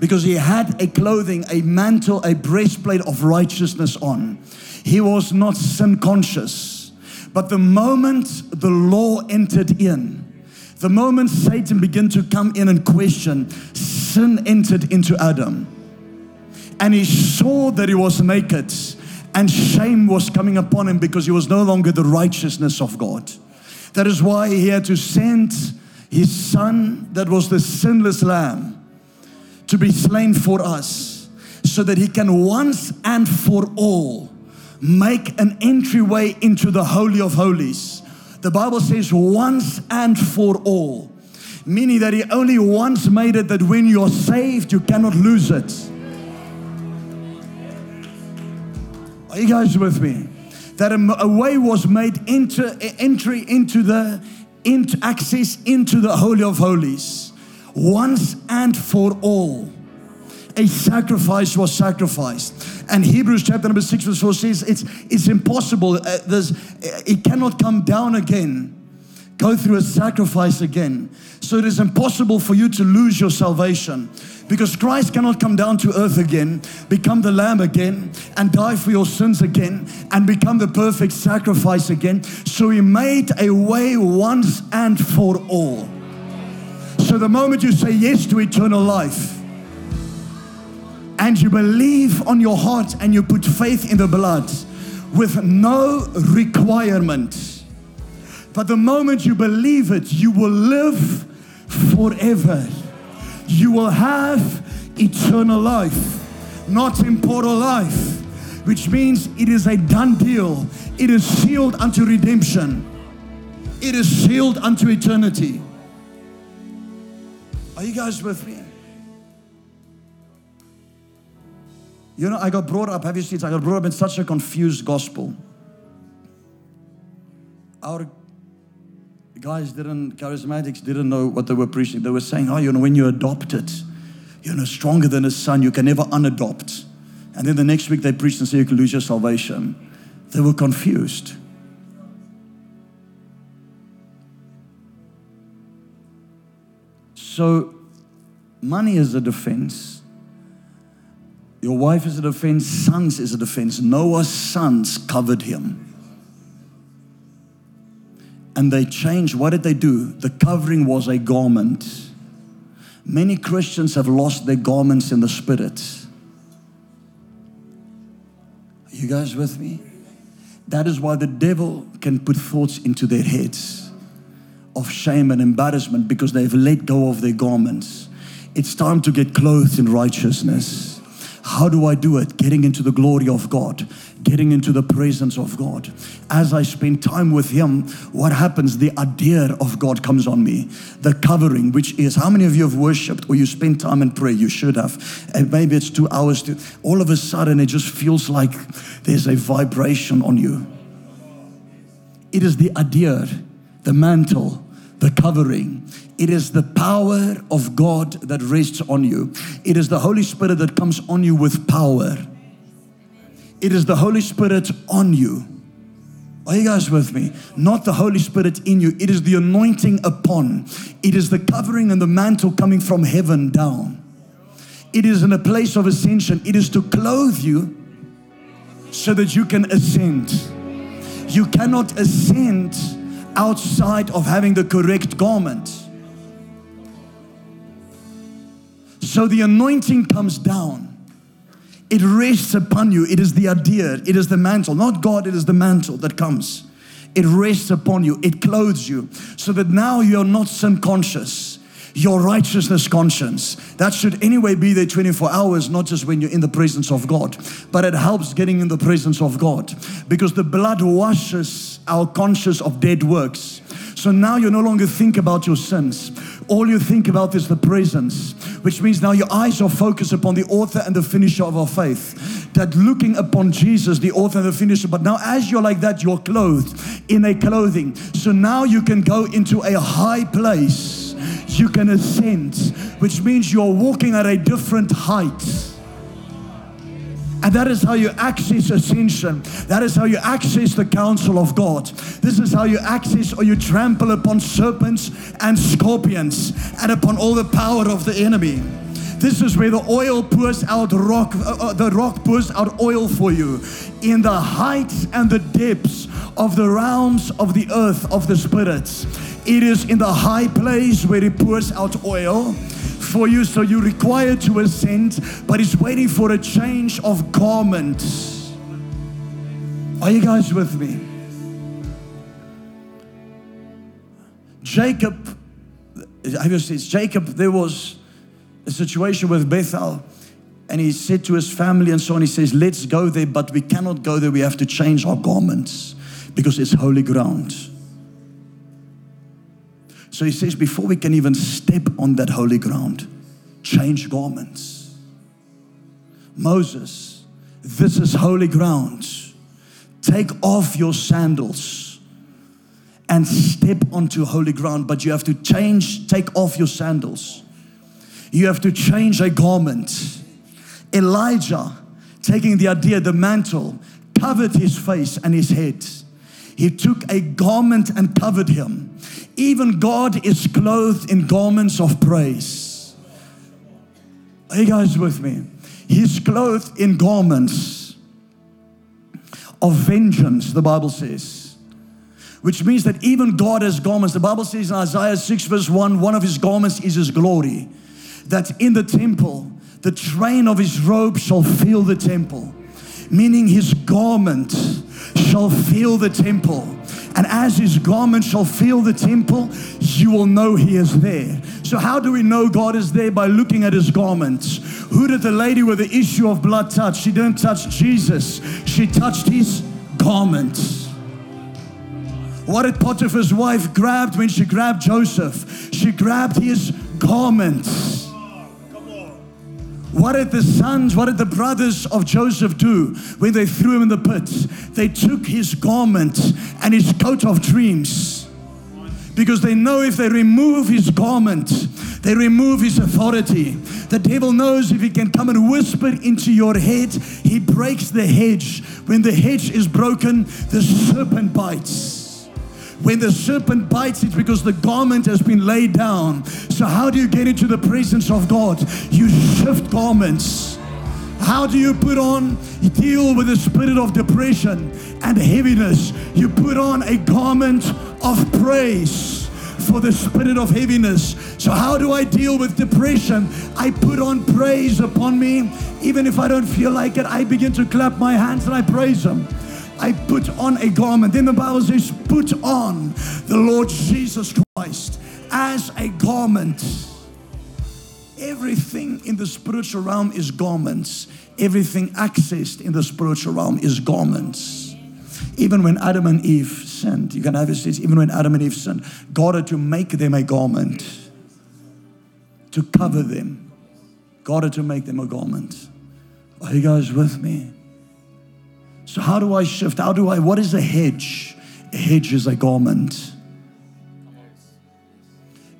because he had a clothing, a mantle, a breastplate of righteousness on. He was not sin conscious. But the moment the law entered in, the moment Satan began to come in and question, sin entered into Adam. And he saw that he was naked, and shame was coming upon him because he was no longer the righteousness of God. That is why he had to send his son, that was the sinless lamb to be slain for us so that he can once and for all make an entryway into the Holy of Holies. The Bible says once and for all, meaning that he only once made it that when you're saved, you cannot lose it. Are you guys with me? That a, way was made into entry into the into access into the Holy of Holies once and for all. A sacrifice was sacrificed. And Hebrews chapter number 6 verse 4 says it's, it's impossible. Uh, there's, it cannot come down again, go through a sacrifice again. So it is impossible for you to lose your salvation because Christ cannot come down to earth again, become the lamb again, and die for your sins again, and become the perfect sacrifice again. So he made a way once and for all. So the moment you say yes to eternal life and you believe on your heart and you put faith in the blood with no requirement, but the moment you believe it, you will live forever. You will have eternal life, not temporal life, which means it is a done deal. It is sealed unto redemption, it is sealed unto eternity. Are you guys with me? You know, I got brought up, have you seen, I got brought up in such a confused gospel. Our guys didn't, charismatics didn't know what they were preaching. They were saying, oh, you know, when you're adopted, you're know, stronger than a son, you can never unadopt. And then the next week they preached and said you can lose your salvation. They were confused. So, money is a defense. Your wife is a defense. Sons is a defense. Noah's sons covered him. And they changed. What did they do? The covering was a garment. Many Christians have lost their garments in the spirit. Are you guys with me? That is why the devil can put thoughts into their heads of shame and embarrassment because they've let go of their garments. It's time to get clothed in righteousness. How do I do it? Getting into the glory of God, getting into the presence of God. As I spend time with Him, what happens? The idea of God comes on me. The covering, which is how many of you have worshipped or you spend time in prayer? You should have. And maybe it's two hours to all of a sudden it just feels like there's a vibration on you. It is the idea, the mantle, the covering. It is the power of God that rests on you. It is the Holy Spirit that comes on you with power. It is the Holy Spirit on you. Are you guys with me? Not the Holy Spirit in you. It is the anointing upon. It is the covering and the mantle coming from heaven down. It is in a place of ascension. It is to clothe you so that you can ascend. You cannot ascend outside of having the correct garment. So the anointing comes down. It rests upon you. It is the idea. It is the mantle. Not God, it is the mantle that comes. It rests upon you. It clothes you. So that now you're not sin conscious. Your righteousness conscience. That should anyway be there 24 hours, not just when you're in the presence of God. But it helps getting in the presence of God. Because the blood washes our conscience of dead works. So now you no longer think about your sins. All you think about is the presence, which means now your eyes are focused upon the author and the finisher of our faith. That looking upon Jesus, the author and the finisher. But now, as you're like that, you're clothed in a clothing. So now you can go into a high place. You can ascend, which means you're walking at a different height. And that is how you access ascension. That is how you access the counsel of God. This is how you access or you trample upon serpents and scorpions and upon all the power of the enemy. This is where the oil pours out rock, uh, uh, the rock pours out oil for you in the heights and the depths of the realms of the earth of the spirits. It is in the high place where it pours out oil for you, so you require to ascend, but He's waiting for a change of garments. Are you guys with me? Jacob, have you seen Jacob? There was a situation with Bethel, and he said to his family and so on, he says, Let's go there, but we cannot go there. We have to change our garments because it's holy ground. So he says, before we can even step on that holy ground, change garments. Moses, this is holy ground. Take off your sandals and step onto holy ground, but you have to change, take off your sandals. You have to change a garment. Elijah, taking the idea, the mantle, covered his face and his head. He took a garment and covered him. Even God is clothed in garments of praise. Are you guys with me? He's clothed in garments of vengeance, the Bible says. Which means that even God has garments. The Bible says in Isaiah 6, verse 1, one of his garments is his glory. That in the temple, the train of his robe shall fill the temple. Meaning his garment shall fill the temple. And as his garment shall fill the temple, you will know he is there. So, how do we know God is there? By looking at his garments. Who did the lady with the issue of blood touch? She didn't touch Jesus, she touched his garment. What did Potiphar's wife grab when she grabbed Joseph? She grabbed his garment. What did the sons, what did the brothers of Joseph do when they threw him in the pit? They took his garment and his coat of dreams because they know if they remove his garment, they remove his authority. The devil knows if he can come and whisper into your head, he breaks the hedge. When the hedge is broken, the serpent bites. When the serpent bites, it's because the garment has been laid down. So, how do you get into the presence of God? You shift garments. How do you put on, you deal with the spirit of depression and heaviness? You put on a garment of praise for the spirit of heaviness. So, how do I deal with depression? I put on praise upon me. Even if I don't feel like it, I begin to clap my hands and I praise Him. I put on a garment. Then the Bible says, put on the Lord Jesus Christ as a garment. Everything in the spiritual realm is garments. Everything accessed in the spiritual realm is garments. Even when Adam and Eve sinned, you can have it even when Adam and Eve sinned, God had to make them a garment to cover them. God had to make them a garment. Are you guys with me? So, how do I shift? How do I, what is a hedge? A hedge is a garment.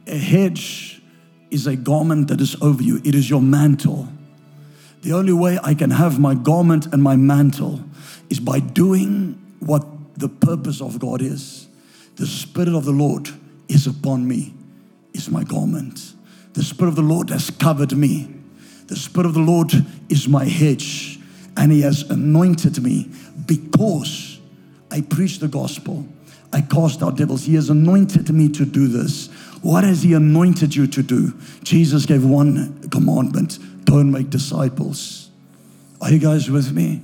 A hedge is a garment that is over you, it is your mantle. The only way I can have my garment and my mantle is by doing what the purpose of God is. The Spirit of the Lord is upon me, is my garment. The Spirit of the Lord has covered me. The Spirit of the Lord is my hedge and He has anointed me because I preach the gospel. I cast out devils. He has anointed me to do this. What has He anointed you to do? Jesus gave one commandment go and make disciples. Are you guys with me?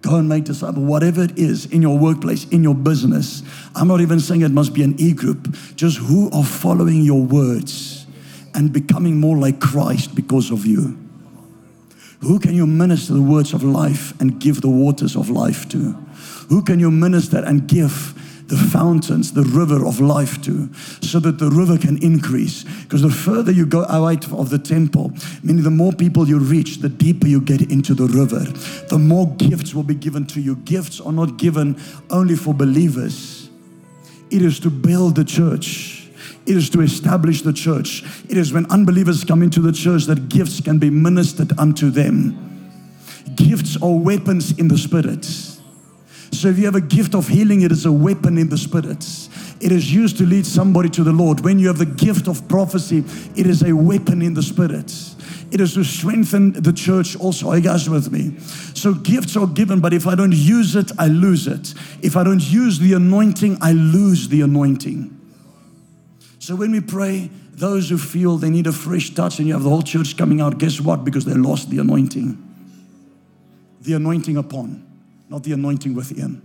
Go and make disciples, whatever it is in your workplace, in your business. I'm not even saying it must be an e group, just who are following your words and becoming more like Christ because of you. Who can you minister the words of life and give the waters of life to? Who can you minister and give the fountains, the river of life to, so that the river can increase. Because the further you go out of the temple, meaning the more people you reach, the deeper you get into the river, the more gifts will be given to you. Gifts are not given only for believers, it is to build the church. It is to establish the church. It is when unbelievers come into the church that gifts can be ministered unto them. Gifts are weapons in the spirit. So if you have a gift of healing, it is a weapon in the spirit. It is used to lead somebody to the Lord. When you have the gift of prophecy, it is a weapon in the spirit. It is to strengthen the church also. Are you guys with me? So gifts are given, but if I don't use it, I lose it. If I don't use the anointing, I lose the anointing. So when we pray, those who feel they need a fresh touch and you have the whole church coming out, guess what? Because they lost the anointing. The anointing upon, not the anointing within.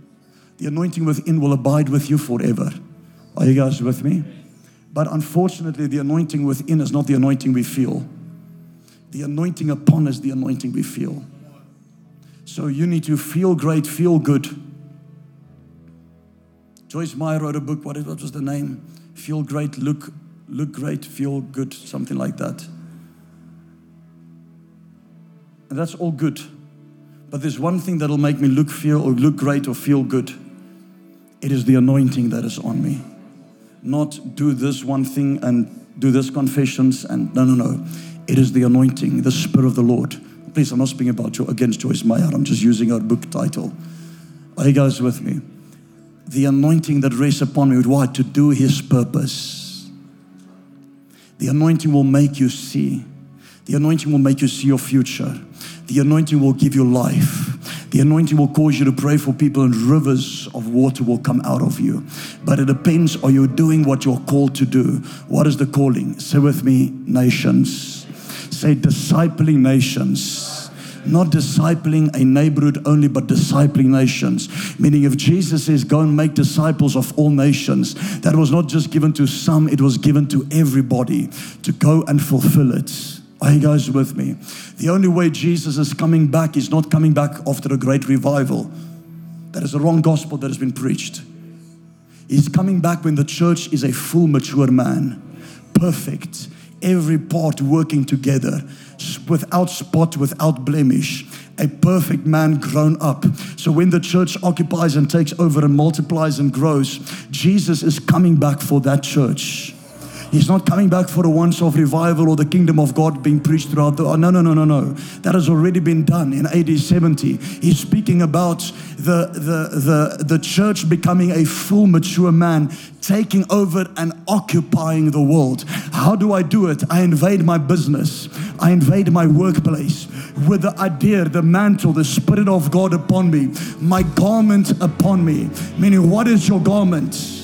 The anointing within will abide with you forever. Are you guys with me? But unfortunately, the anointing within is not the anointing we feel. The anointing upon is the anointing we feel. So you need to feel great, feel good. Joyce Meyer wrote a book. What was the name? Feel great, look, look great, feel good, something like that. And that's all good. But there's one thing that'll make me look, feel, or look great or feel good. It is the anointing that is on me. Not do this one thing and do this confessions and no, no, no. It is the anointing, the Spirit of the Lord. Please, I'm not speaking about you against Joyce Meyer. I'm just using her book title. Are you guys with me? The anointing that rests upon me with what? To do His purpose. The anointing will make you see. The anointing will make you see your future. The anointing will give you life. The anointing will cause you to pray for people, and rivers of water will come out of you. But it depends are you doing what you're called to do? What is the calling? Say with me, nations. Say, discipling nations not discipling a neighborhood only, but discipling nations. Meaning, if Jesus says, Go and make disciples of all nations, that was not just given to some, it was given to everybody to go and fulfill it. Are you guys with me? The only way Jesus is coming back is not coming back after a great revival. That is the wrong gospel that has been preached. He's coming back when the church is a full, mature man, perfect, every part working together, without spot, without blemish, a perfect man grown up. So when the church occupies and takes over and multiplies and grows, Jesus is coming back for that church. He's not coming back for a once off revival or the kingdom of God being preached throughout the. Oh, no, no, no, no, no. That has already been done in AD 70. He's speaking about the, the, the, the church becoming a full, mature man, taking over and occupying the world. How do I do it? I invade my business, I invade my workplace with the idea, the mantle, the Spirit of God upon me, my garment upon me. Meaning, what is your garment?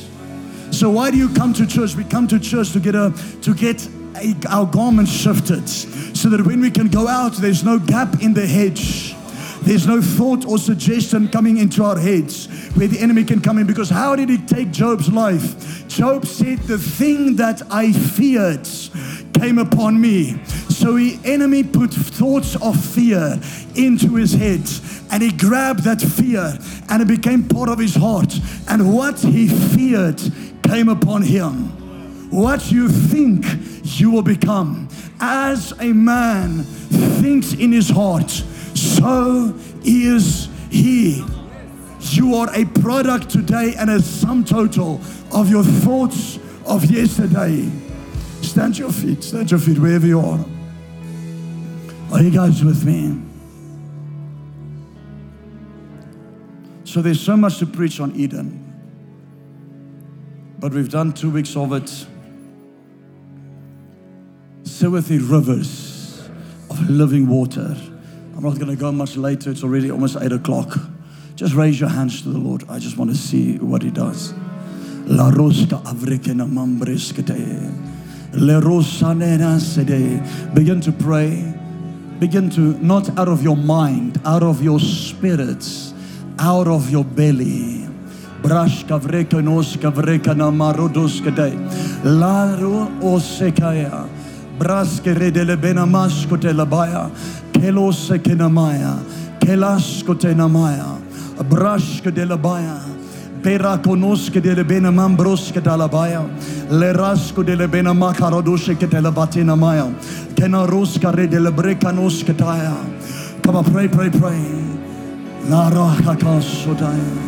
So why do you come to church? We come to church to get a to get a, our garments shifted, so that when we can go out, there's no gap in the hedge. There's no thought or suggestion coming into our heads where the enemy can come in. Because how did he take Job's life? Job said, The thing that I feared came upon me. So the enemy put thoughts of fear into his head and he grabbed that fear and it became part of his heart. And what he feared came upon him. What you think you will become. As a man thinks in his heart, so is he. You are a product today and a sum total of your thoughts of yesterday. Stand your feet, stand your feet wherever you are. Are you guys with me? So there's so much to preach on Eden. But we've done two weeks of it. Seweth rivers of living water. I'm not going to go much later. It's already almost eight o'clock. Just raise your hands to the Lord. I just want to see what He does. La roska avrekena mambreskete. Le rosanena. Begin to pray. Begin to, not out of your mind, out of your spirits, out of your belly. Brashka vreka noska vreka na marodoska de. Laro osekaya. Braske redele bena masko te labaya. Kelose kenamaya. Kelasko te namaya. Brashka de labaya. Pera conosce delle bene mambrosche dalla baia, le rasco delle bene macarodosce che te la batina maia, che na rosca re delle. Come on, pray, pray, pray. Casso taia.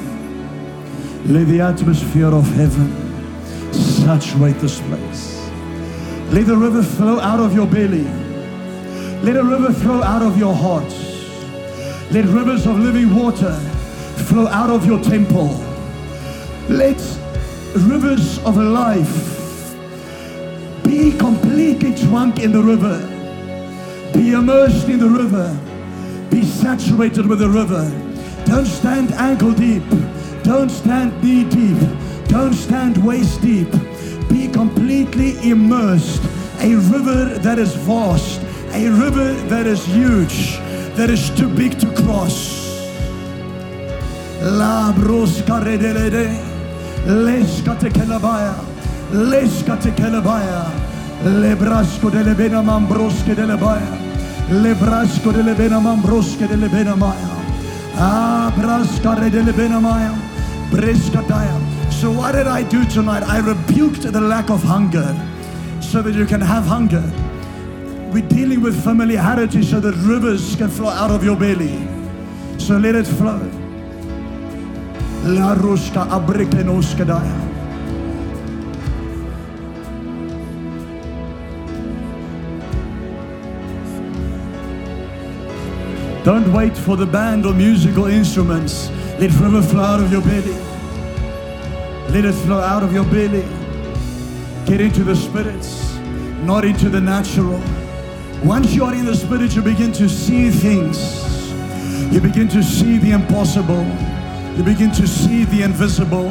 Let the atmosphere of heaven saturate this place. Let the river flow out of your belly. Let a river flow out of your heart. Let rivers of living water flow out of your temple. Let rivers of life be completely drunk in the river, be immersed in the river, be saturated with the river. Don't stand ankle deep, don't stand knee deep, don't stand waist deep. Be completely immersed. A river that is vast, a river that is huge, that is too big to cross. La brosca redelede. Leskate kelabaya, leskate kelabaya, lebrasco de lebena mambrosque de lebaya, lebrasco de lebena mambrosque de lebena maya, ah brascare de lebena maya, brescataya. So what did I do tonight? I rebuked the lack of hunger so that you can have hunger. We're dealing with familiarity so that rivers can flow out of your belly. So let it flow. La ruska abrikenoskadaya. Don't wait for the band or musical instruments. Let river flow out of your belly. Let it flow out of your belly. Get into the spirits, not into the natural. Once you are in the spirit, you begin to see things. You begin to see the impossible. You begin to see the invisible.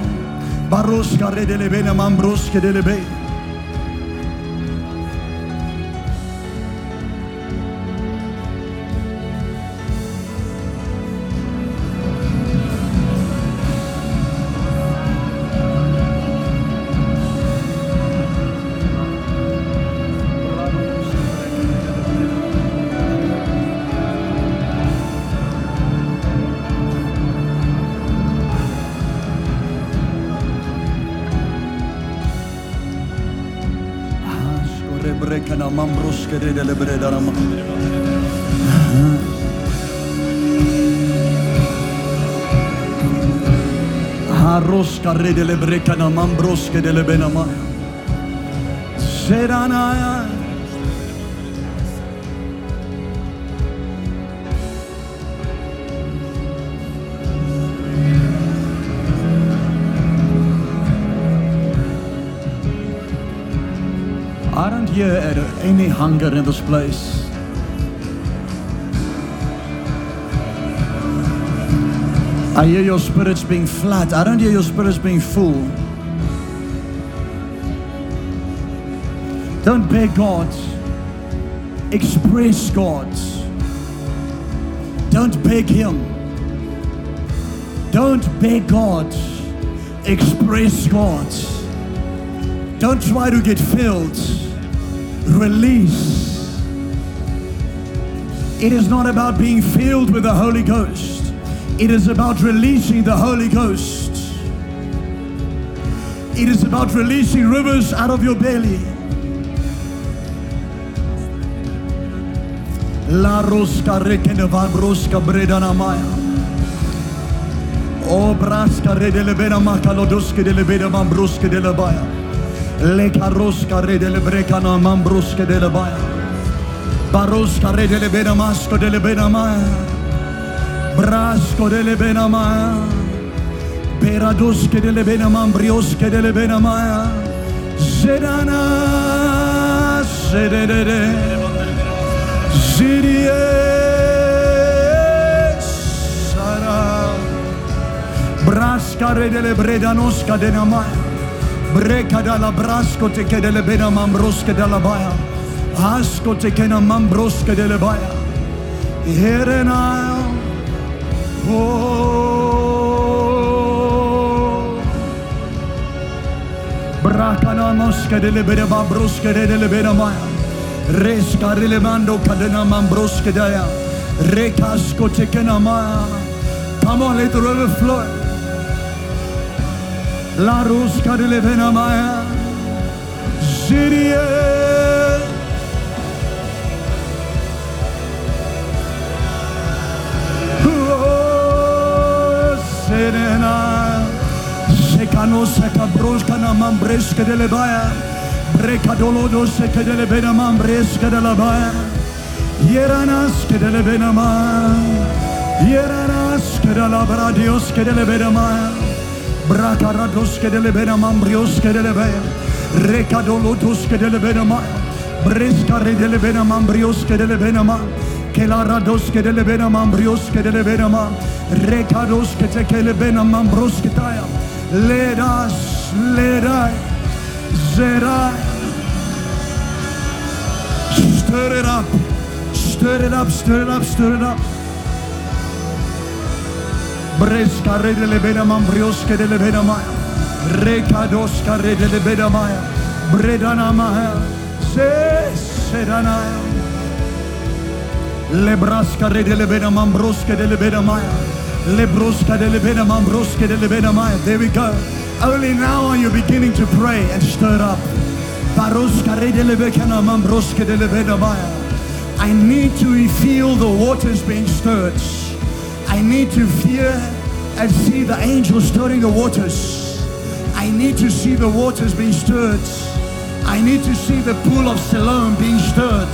Mambroske de le breda na ma. Haroska re de le breka na mambroske de le bena ma. Seranaya. Don't hear any hunger in this place. I hear your spirits being flat. I don't hear your spirits being full. Don't beg God. Express God. Don't beg Him. Don't beg God. Express God. Don't try to get filled. Release. It is not about being filled with the Holy Ghost. It is about releasing the Holy Ghost. It is about releasing rivers out of your belly. La rosca rekene van broska bredana maya. O braska re de lebena makalodoske de lebena mambroske de lebaya. Le carrosca re delle brecana mambrusche delle baia. Barosca re delle benamasco delle benamaya. Brasco delle benamaya. Beradosche delle benamambriosche delle benamaya. Sedana sedede. Sirie sara. Brasca re delle bredanosca denamaya. Namaya Breca dalla brasco te che delle bena mambrosche della baia Asco te che na mambrosche delle baia Herenaya Oh delle bena mambrosche delle bena maya Resca rilevando cadena mambroske daya. Recasco tekenama. Come on, let the river flow. La rusca rilevena maya. Zirie. Oh, serena. Secano seca brusca na mambresca delle baya. Recadolodo se che delle benama bresca della baia. Ieranas che delle benama. Ieranas che della bradios che delle benama. Bracarados che delle benama brios che delle baia. Recadolodos che delle benama. Brescare delle benama brios che delle benama. Che la rados che delle benama brios che delle benama. Te che le benama bros taia. Ledas, ledai. Zerai. Stir it up. Stir it up, stir it up, stir it up. Brescare delle benama briosche delle benamaya. Recadoscare delle benamaya. Bredanamaya. Se sedanaya. Le brascare delle benamambrosche delle benamaya. Le brosca delle benamambrosche delle benamaya. There we go. Only now are you beginning to pray and stir up. I need to feel the waters being stirred. I need to feel and see the angels stirring the waters. I need to see the waters being stirred. I need to see the pool of Siloam being stirred.